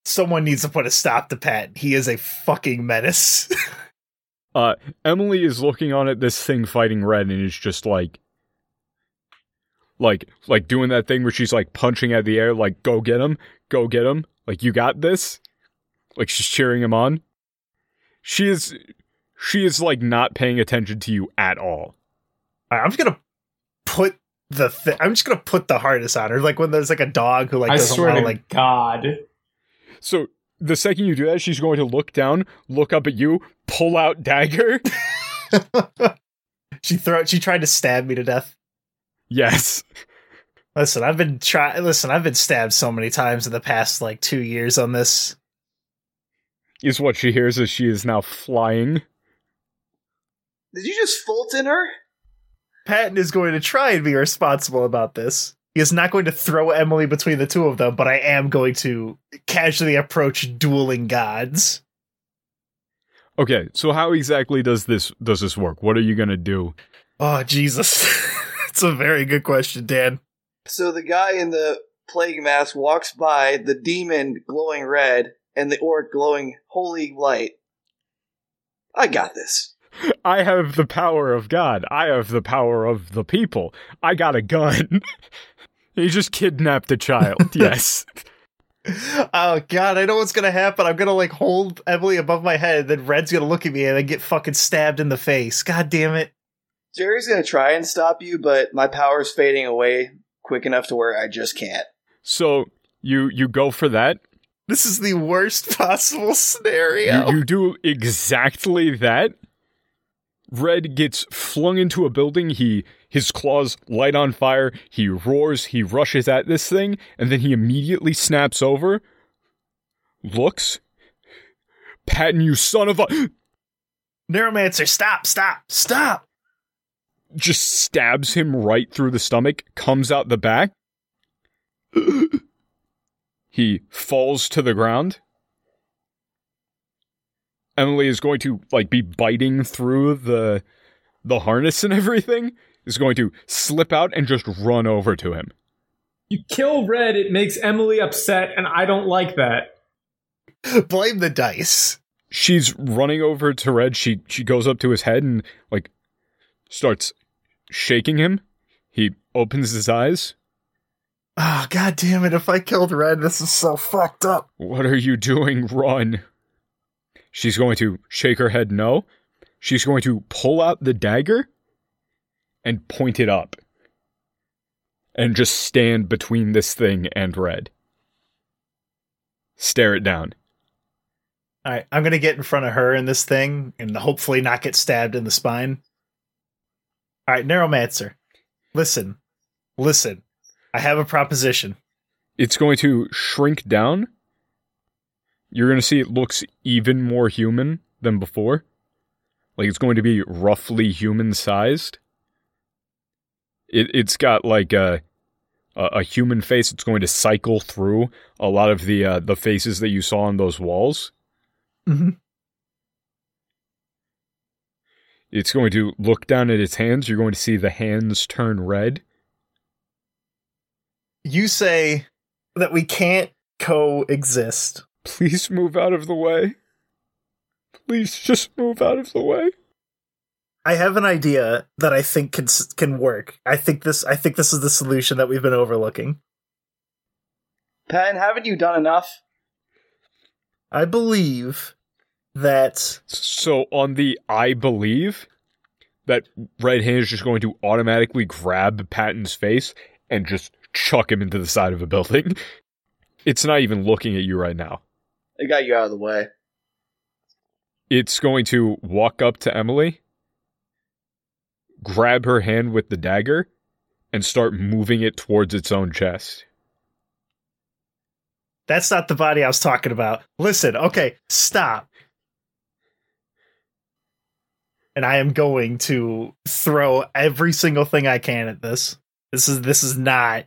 Someone needs to put a stop to Patton. He is a fucking menace. Uh, Emily is looking on at this thing fighting Red and is just like, like, like doing that thing where she's like punching at the air, like, go get him, go get him, like, you got this. Like, she's cheering him on. She is, she is like not paying attention to you at all. All right, I'm just gonna put the. Th- I'm just gonna put the harness on her, like when there's like a dog who like I doesn't want to to like. God. So the second you do that, she's going to look down, look up at you, pull out dagger. she throw. She tried to stab me to death. yes. Listen, I've been try. Listen, I've been stabbed so many times in the past like two years on this. Is what she hears as she is now flying. Did you just Fulton her? Patton is going to try and be responsible about this. He is not going to throw Emily between the two of them, but I am going to casually approach dueling gods. Okay, so how exactly does this does this work? What are you gonna do? Oh Jesus, it's a very good question, Dan. So the guy in the plague mask walks by, the demon glowing red, and the orc glowing holy light. I got this. I have the power of God. I have the power of the people. I got a gun. he just kidnapped a child. yes. Oh God, I know what's gonna happen. I'm gonna like hold Emily above my head, and then Red's gonna look at me and then get fucking stabbed in the face. God damn it. Jerry's gonna try and stop you, but my power's fading away quick enough to where I just can't. So you you go for that. This is the worst possible scenario. You, you do exactly that. Red gets flung into a building. He his claws light on fire. He roars. He rushes at this thing, and then he immediately snaps over. Looks. Patton, you son of a! Neuromancer, stop, stop, stop. Just stabs him right through the stomach. Comes out the back. He falls to the ground. Emily is going to like be biting through the the harness and everything. Is going to slip out and just run over to him. You kill Red, it makes Emily upset, and I don't like that. Blame the dice. She's running over to Red. She she goes up to his head and like starts shaking him. He opens his eyes. Ah, oh god damn it, if I killed Red, this is so fucked up. What are you doing? Run. She's going to shake her head no. She's going to pull out the dagger and point it up. And just stand between this thing and Red. Stare it down. Alright, I'm gonna get in front of her in this thing and hopefully not get stabbed in the spine. Alright, Neuromancer. Listen. Listen. I have a proposition. It's going to shrink down. You're going to see it looks even more human than before. Like it's going to be roughly human sized. It it's got like a a, human face. It's going to cycle through a lot of the uh, the faces that you saw on those walls. Mm-hmm. It's going to look down at its hands. You're going to see the hands turn red. You say that we can't coexist. Please move out of the way. Please just move out of the way. I have an idea that I think can can work. I think this I think this is the solution that we've been overlooking. Patton, haven't you done enough? I believe that So on the I believe that red hand is just going to automatically grab Patton's face and just chuck him into the side of a building. It's not even looking at you right now. It got you out of the way. It's going to walk up to Emily, grab her hand with the dagger, and start moving it towards its own chest. that's not the body I was talking about. Listen, okay, stop. And I am going to throw every single thing I can at this. This is this is not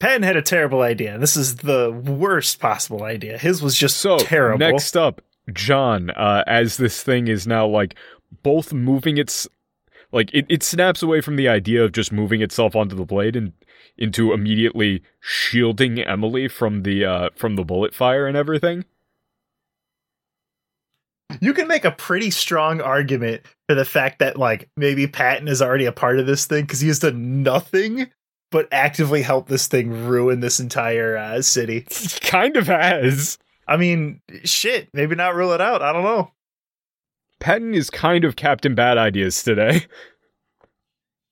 Patton had a terrible idea. This is the worst possible idea. His was just So terrible. next up, John, uh, as this thing is now like both moving its like it, it snaps away from the idea of just moving itself onto the blade and into immediately shielding Emily from the uh from the bullet fire and everything. you can make a pretty strong argument for the fact that like maybe Patton is already a part of this thing because he has done nothing but actively help this thing ruin this entire uh, city. kind of has. I mean, shit, maybe not rule it out. I don't know. Patton is kind of Captain Bad Ideas today.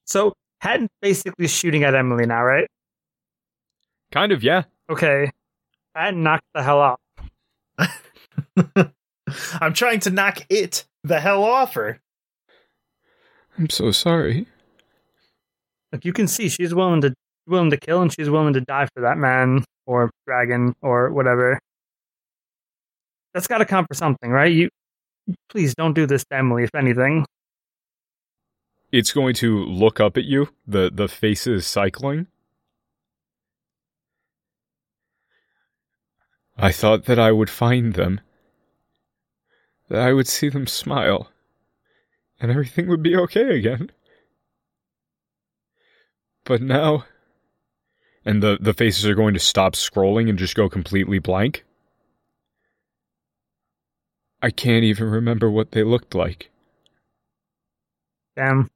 So Patton's basically shooting at Emily now, right? Kind of, yeah. Okay. Patton knocked the hell out. I'm trying to knock it the hell off her. I'm so sorry. Like you can see she's willing to willing to kill and she's willing to die for that man or dragon or whatever. That's gotta count for something, right? You please don't do this to Emily, if anything. It's going to look up at you. The the face is cycling. I thought that I would find them. That I would see them smile. And everything would be okay again. But now and the, the faces are going to stop scrolling and just go completely blank. I can't even remember what they looked like. Damn.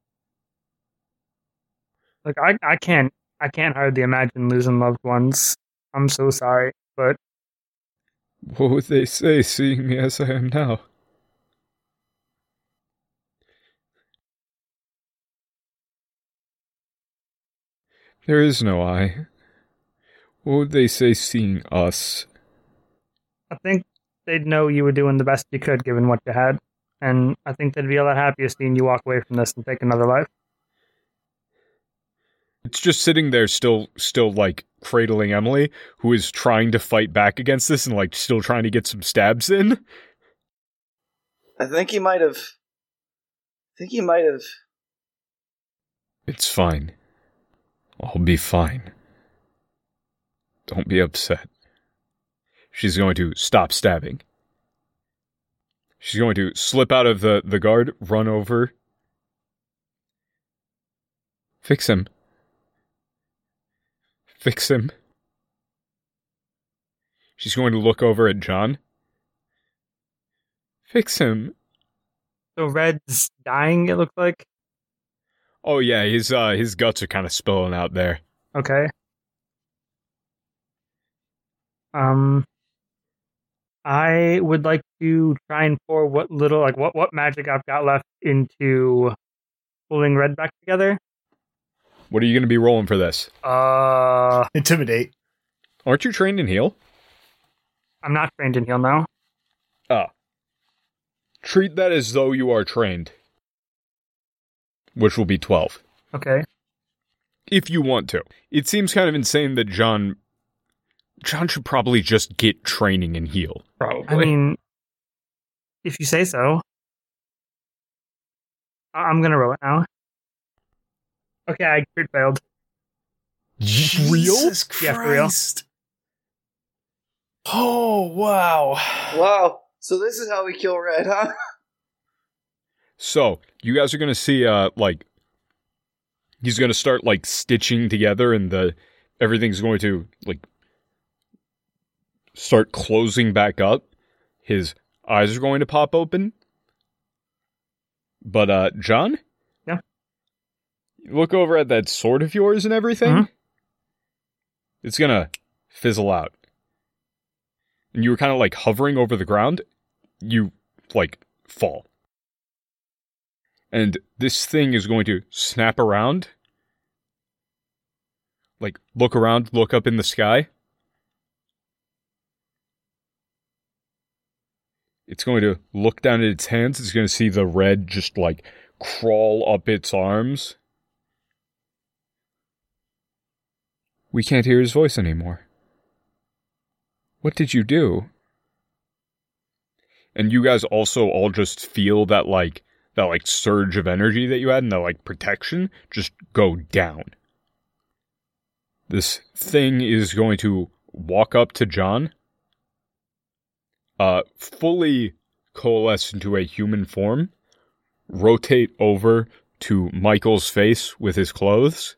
Like I, I can't I can't hardly imagine losing loved ones. I'm so sorry. But What would they say seeing me as I am now? There is no I. What would they say seeing us? I think they'd know you were doing the best you could given what you had. And I think they'd be a lot happier seeing you walk away from this and take another life. It's just sitting there still still like cradling Emily, who is trying to fight back against this and like still trying to get some stabs in. I think he might have. I think he might have. It's fine. I'll be fine. Don't be upset. She's going to stop stabbing. She's going to slip out of the, the guard, run over. Fix him. Fix him. She's going to look over at John. Fix him. So Red's dying, it looked like. Oh yeah, his uh his guts are kind of spilling out there. Okay. Um I would like to try and pour what little like what what magic I've got left into pulling Red back together. What are you going to be rolling for this? Uh Intimidate. Aren't you trained in heal? I'm not trained in heal now. Oh. Treat that as though you are trained. Which will be 12. Okay. If you want to. It seems kind of insane that John. John should probably just get training and heal. Probably. I mean if you say so. I- I'm gonna roll it now. Okay, I crit failed. Real? Jesus Yeah, for real. Oh wow. Wow. So this is how we kill Red, huh? So you guys are gonna see, uh, like he's gonna start like stitching together, and the everything's going to like start closing back up. His eyes are going to pop open. But uh, John, Yeah? look over at that sword of yours and everything. Mhm. It's gonna fizzle out. And you were kind of like hovering over the ground. You like fall. And this thing is going to snap around. Like, look around, look up in the sky. It's going to look down at its hands. It's going to see the red just like crawl up its arms. We can't hear his voice anymore. What did you do? And you guys also all just feel that like that like surge of energy that you had and that like protection just go down. This thing is going to walk up to John, uh, fully coalesce into a human form, rotate over to Michael's face with his clothes.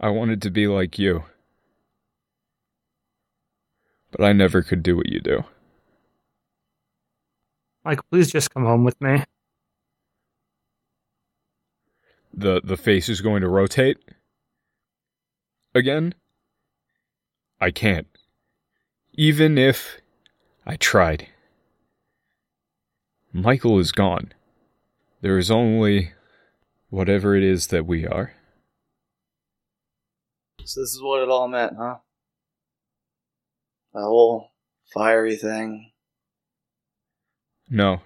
I wanted to be like you. But I never could do what you do. Michael, please just come home with me. the the face is going to rotate again i can't even if i tried michael is gone there is only whatever it is that we are So this is what it all meant, huh? That whole fiery thing. No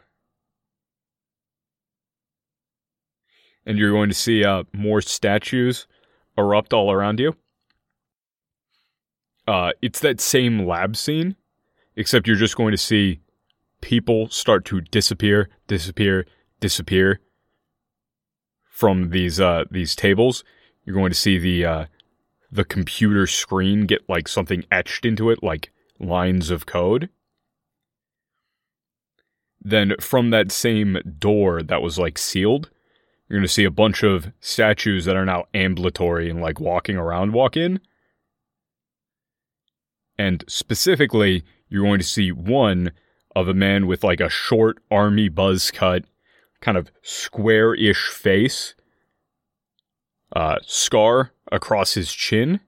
and you're going to see uh, more statues erupt all around you uh, it's that same lab scene except you're just going to see people start to disappear, disappear, disappear from these uh these tables. You're going to see the uh the computer screen get like something etched into it like lines of code. Then from that same door that was like sealed, you're going to see a bunch of statues that are now ambulatory and like walking around walk in. And specifically, you're going to see one of a man with like a short army buzz cut, kind of square ish face, uh, scar across his chin,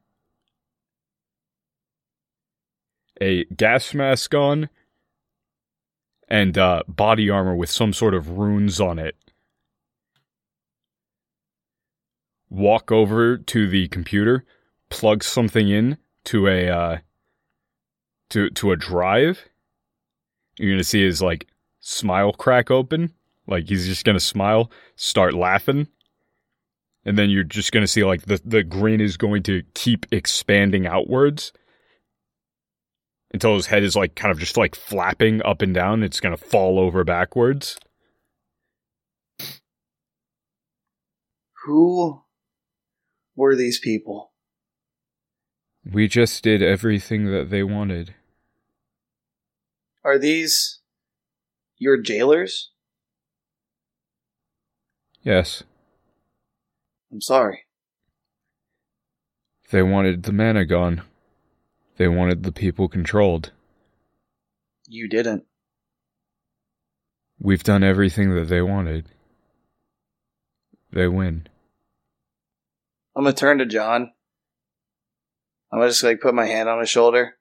a gas mask on, and uh, body armor with some sort of runes on it. Walk over to the computer, plug something in to a uh, to to a drive. You're gonna see his like smile crack open, like he's just gonna smile, start laughing, and then you're just gonna see like the the grin is going to keep expanding outwards until his head is like kind of just like flapping up and down. It's gonna fall over backwards. Who were these people? We just did everything that they wanted. Are these your jailers? Yes, I'm sorry. they wanted the mana gone. They wanted the people controlled. You didn't. We've done everything that they wanted. They win. I'm gonna turn to John. I'm gonna just like put my hand on his shoulder.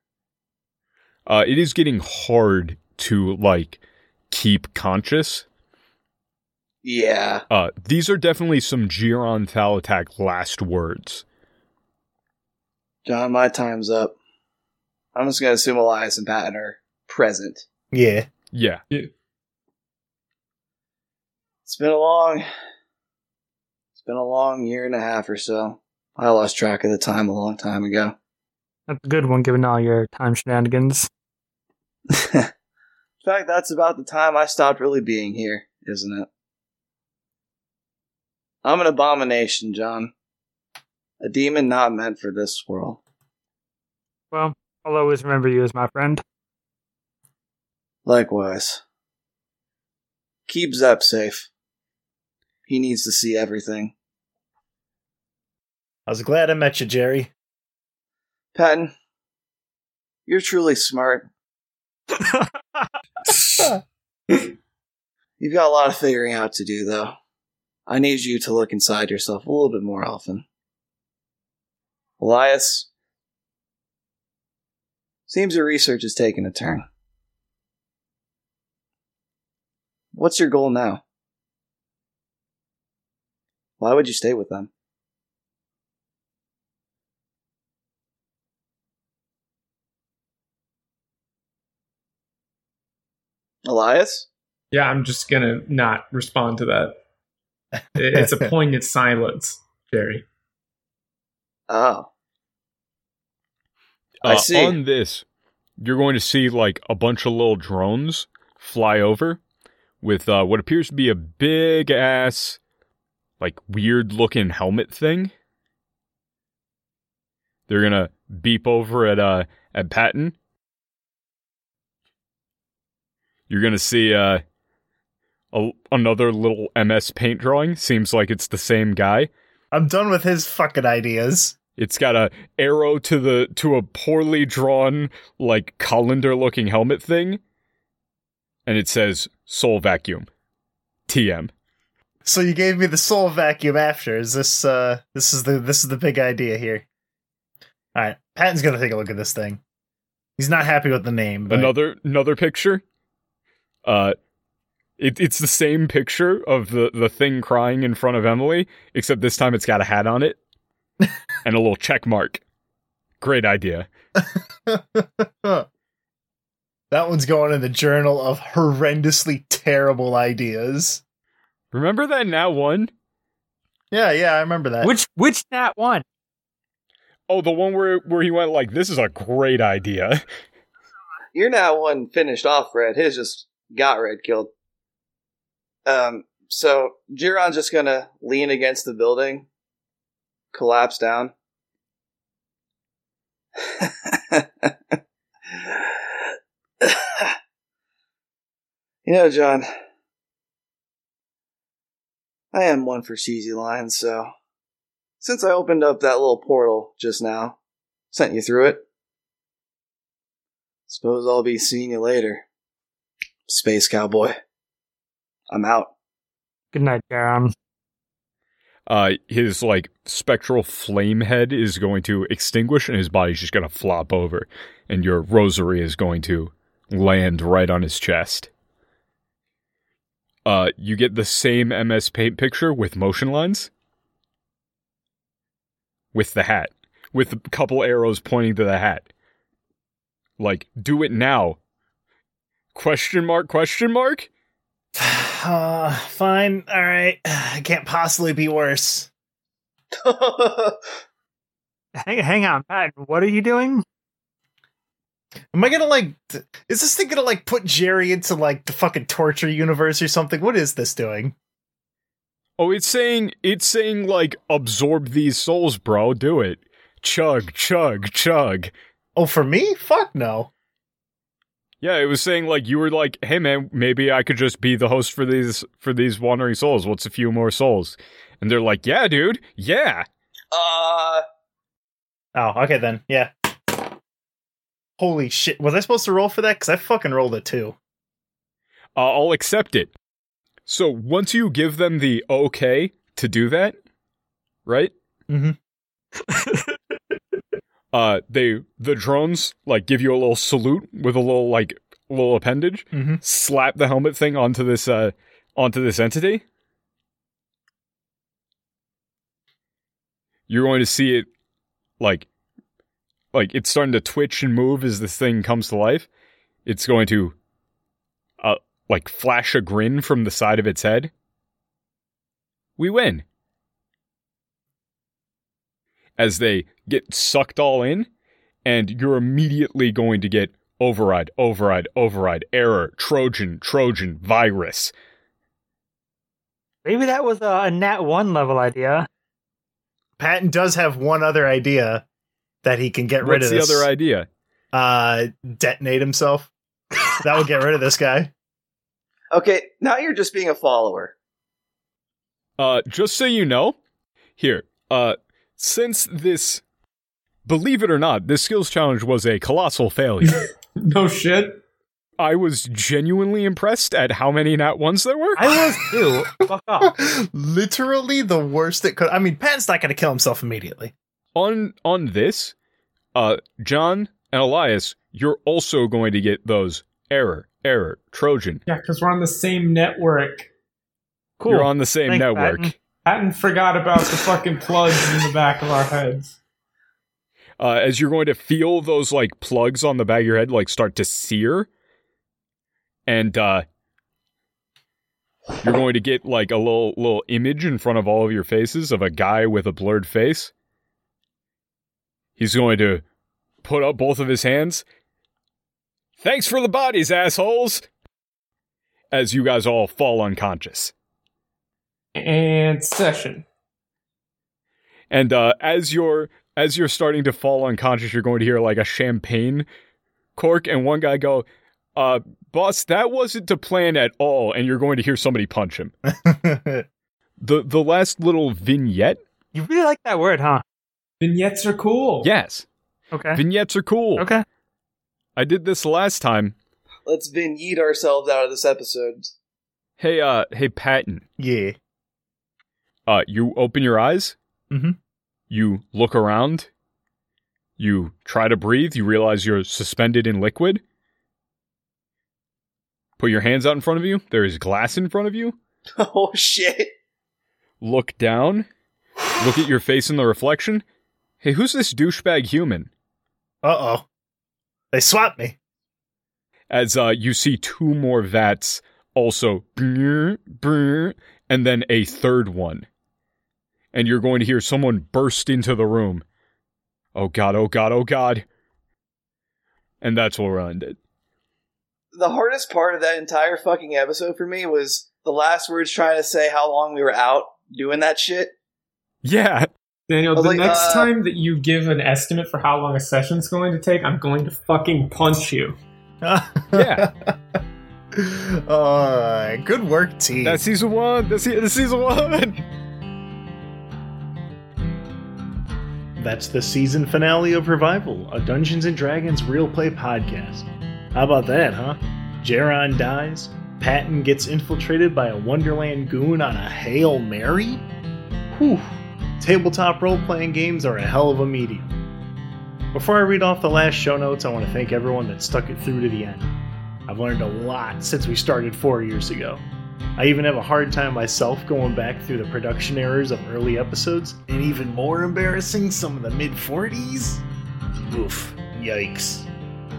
Uh, it is getting hard to like keep conscious. Yeah. Uh, these are definitely some Giron Thalatak last words. John, my time's up. I'm just gonna assume Elias and Patton are present. Yeah. Yeah, It's been a long it's been a long year and a half or so. I lost track of the time a long time ago. That's a good one, given all your time shenanigans. In fact, that's about the time I stopped really being here. isn't it? I'm an abomination, John. A demon not meant for this world. Well, I'll always remember you as my friend. Likewise. Keep Zep safe. He needs to see everything. I was glad I met you, Jerry. Patton, you're truly smart. You've got a lot of figuring out to do, though. I need you to look inside yourself a little bit more often. Elias, seems your research is taking a turn. What's your goal now? Why would you stay with them? Elias? Yeah, I'm just gonna not respond to that. It's a poignant silence, Jerry. Oh. I Uh, see. On this, you're going to see like a bunch of little drones fly over with uh, what appears to be a big ass, like weird looking helmet thing. They're gonna beep over at uh at Patton. You're gonna see uh a, another little MS Paint drawing. Seems like it's the same guy. I'm done with his fucking ideas. It's got a arrow to the to a poorly drawn like colander looking helmet thing, and it says "Soul Vacuum." TM. So you gave me the soul vacuum after. Is this uh this is the this is the big idea here. Alright, Patton's gonna take a look at this thing. He's not happy with the name, but Another another picture. Uh, it, it's the same picture of the the thing crying in front of Emily, except this time it's got a hat on it and a little check mark. Great idea. that one's going in the journal of horrendously terrible ideas. Remember that nat one? Yeah, yeah, I remember that. which which nat one? Oh, the one where where he went like, "This is a great idea." You're nat one finished off red. His just got red killed. Um, so Giron's just gonna lean against the building, collapse down. you know, John, I am one for cheesy lines, so since I opened up that little portal just now, sent you through it, Suppose I'll be seeing you later. Space Cowboy. I'm out. Good night, Giron. Uh, his like spectral flame head is going to extinguish and his body's just going to flop over and your rosary is going to land right on his chest. Uh, you get the same ms paint picture with motion lines with the hat. With a couple arrows pointing to the hat. Like do it now. Question mark question mark uh, fine, alright. It can't possibly be worse. Hang, hang on, Pat. What are you doing? Am I gonna like th- is this thing gonna like put Jerry into like the fucking torture universe or something? What is this doing? Oh, it's saying it's saying like absorb these souls, bro. Do it. Chug, chug, chug. Oh, for me? Fuck no. Yeah, it was saying like you were like, "Hey man, maybe I could just be the host for these for these wandering souls. What's a few more souls?" And they're like, "Yeah, dude. Yeah." uh, Oh, okay then. Yeah. Holy shit. Was I supposed to roll for that? Because I fucking rolled a two. Uh, I'll accept it. So, once you give them the okay to do that, right? Mhm. uh they the drones like give you a little salute with a little like little appendage Mm-hmm. slap the helmet thing onto this uh onto this entity. You're going to see it like like it's starting to twitch and move as this thing comes to life. It's going to uh like flash a grin from the side of its head. We win as they get sucked all in and you're immediately going to get override override override error trojan trojan virus Maybe that was a, a Nat 1 level idea. Patton does have one other idea that he can get rid of. What's the this. other idea? uh, detonate himself. that would get rid of this guy. Okay, now you're just being a follower. Uh, just so you know, here, uh, since this, believe it or not, this skills challenge was a colossal failure. No shit. I was genuinely impressed at how many nat ones there were. I was too. Fuck off. Literally the worst that could. I mean, Pat's not going to kill himself immediately. on on this, uh, John and Elias, you're also going to get those error, error, Trojan. Yeah, because we're on the same network. Cool. You're on the same Thanks, network. Patton. Patton forgot about the fucking plugs in the back of our heads. Uh, as you're going to feel those like plugs on the back of your head like start to sear, and uh, you're going to get like a little little image in front of all of your faces of a guy with a blurred face. He's going to put up both of his hands. Thanks for the bodies, assholes! As you guys all fall unconscious. And session. And uh, as you're as you're starting to fall unconscious, you're going to hear like a champagne cork, and one guy go, "Uh, boss, that wasn't to plan at all." And you're going to hear somebody punch him. the The last little vignette, You really like that word, huh? Vignettes are cool. yes, Okay. vignettes are cool. Okay. I did this last time. Let's vignette ourselves out of this episode. Hey, uh, hey, Patton. yeah. Uh, you open your eyes. Mhm. You look around. You try to breathe. You realize you're suspended in liquid. Put your hands out in front of you. There is glass in front of you. Oh shit! Look down. Look at your face in the reflection. Hey, who's this douchebag human? Uh oh. They swapped me. As uh, you see two more vats, also, brr, brr, and then a third one. And you're going to hear someone burst into the room. Oh god, oh god, oh god. And that's where we'll end it. The hardest part of that entire fucking episode for me was the last words trying to say how long we were out doing that shit. Yeah, Daniel, the like, next uh, time that you give an estimate for how long a session's going to take, I'm going to fucking punch you. Yeah. uh, good work, team. that's season one. That's, se- that's season one. That's the season finale of Revival, a Dungeons and Dragons real play podcast. How about that, huh? Giron dies, Patton gets infiltrated by a Wonderland goon on a Hail Mary? Whew. Tabletop role playing games are a hell of a medium. Before I read off the last show notes, I want to thank everyone that stuck it through to the end. I've learned a lot since we started four years ago. I even have a hard time myself going back through the production errors of early episodes, and even more embarrassing, some of the mid 40s. Oof, yikes.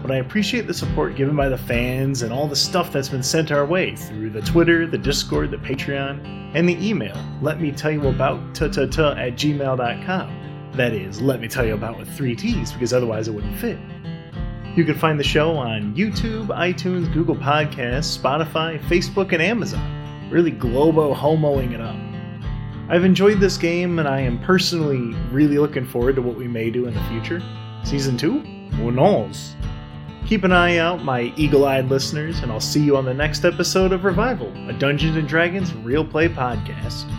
But I appreciate the support given by the fans and all the stuff that's been sent our way through the Twitter, the Discord, the Patreon, and the email. Let me tell you about ta at gmail.com. That is, let me tell you about with three T's, because otherwise it wouldn't fit. You can find the show on YouTube, iTunes, Google Podcasts, Spotify, Facebook, and Amazon. Really globo homoing it up. I've enjoyed this game, and I am personally really looking forward to what we may do in the future. Season 2? Who knows? Keep an eye out, my eagle eyed listeners, and I'll see you on the next episode of Revival, a Dungeons and Dragons real play podcast.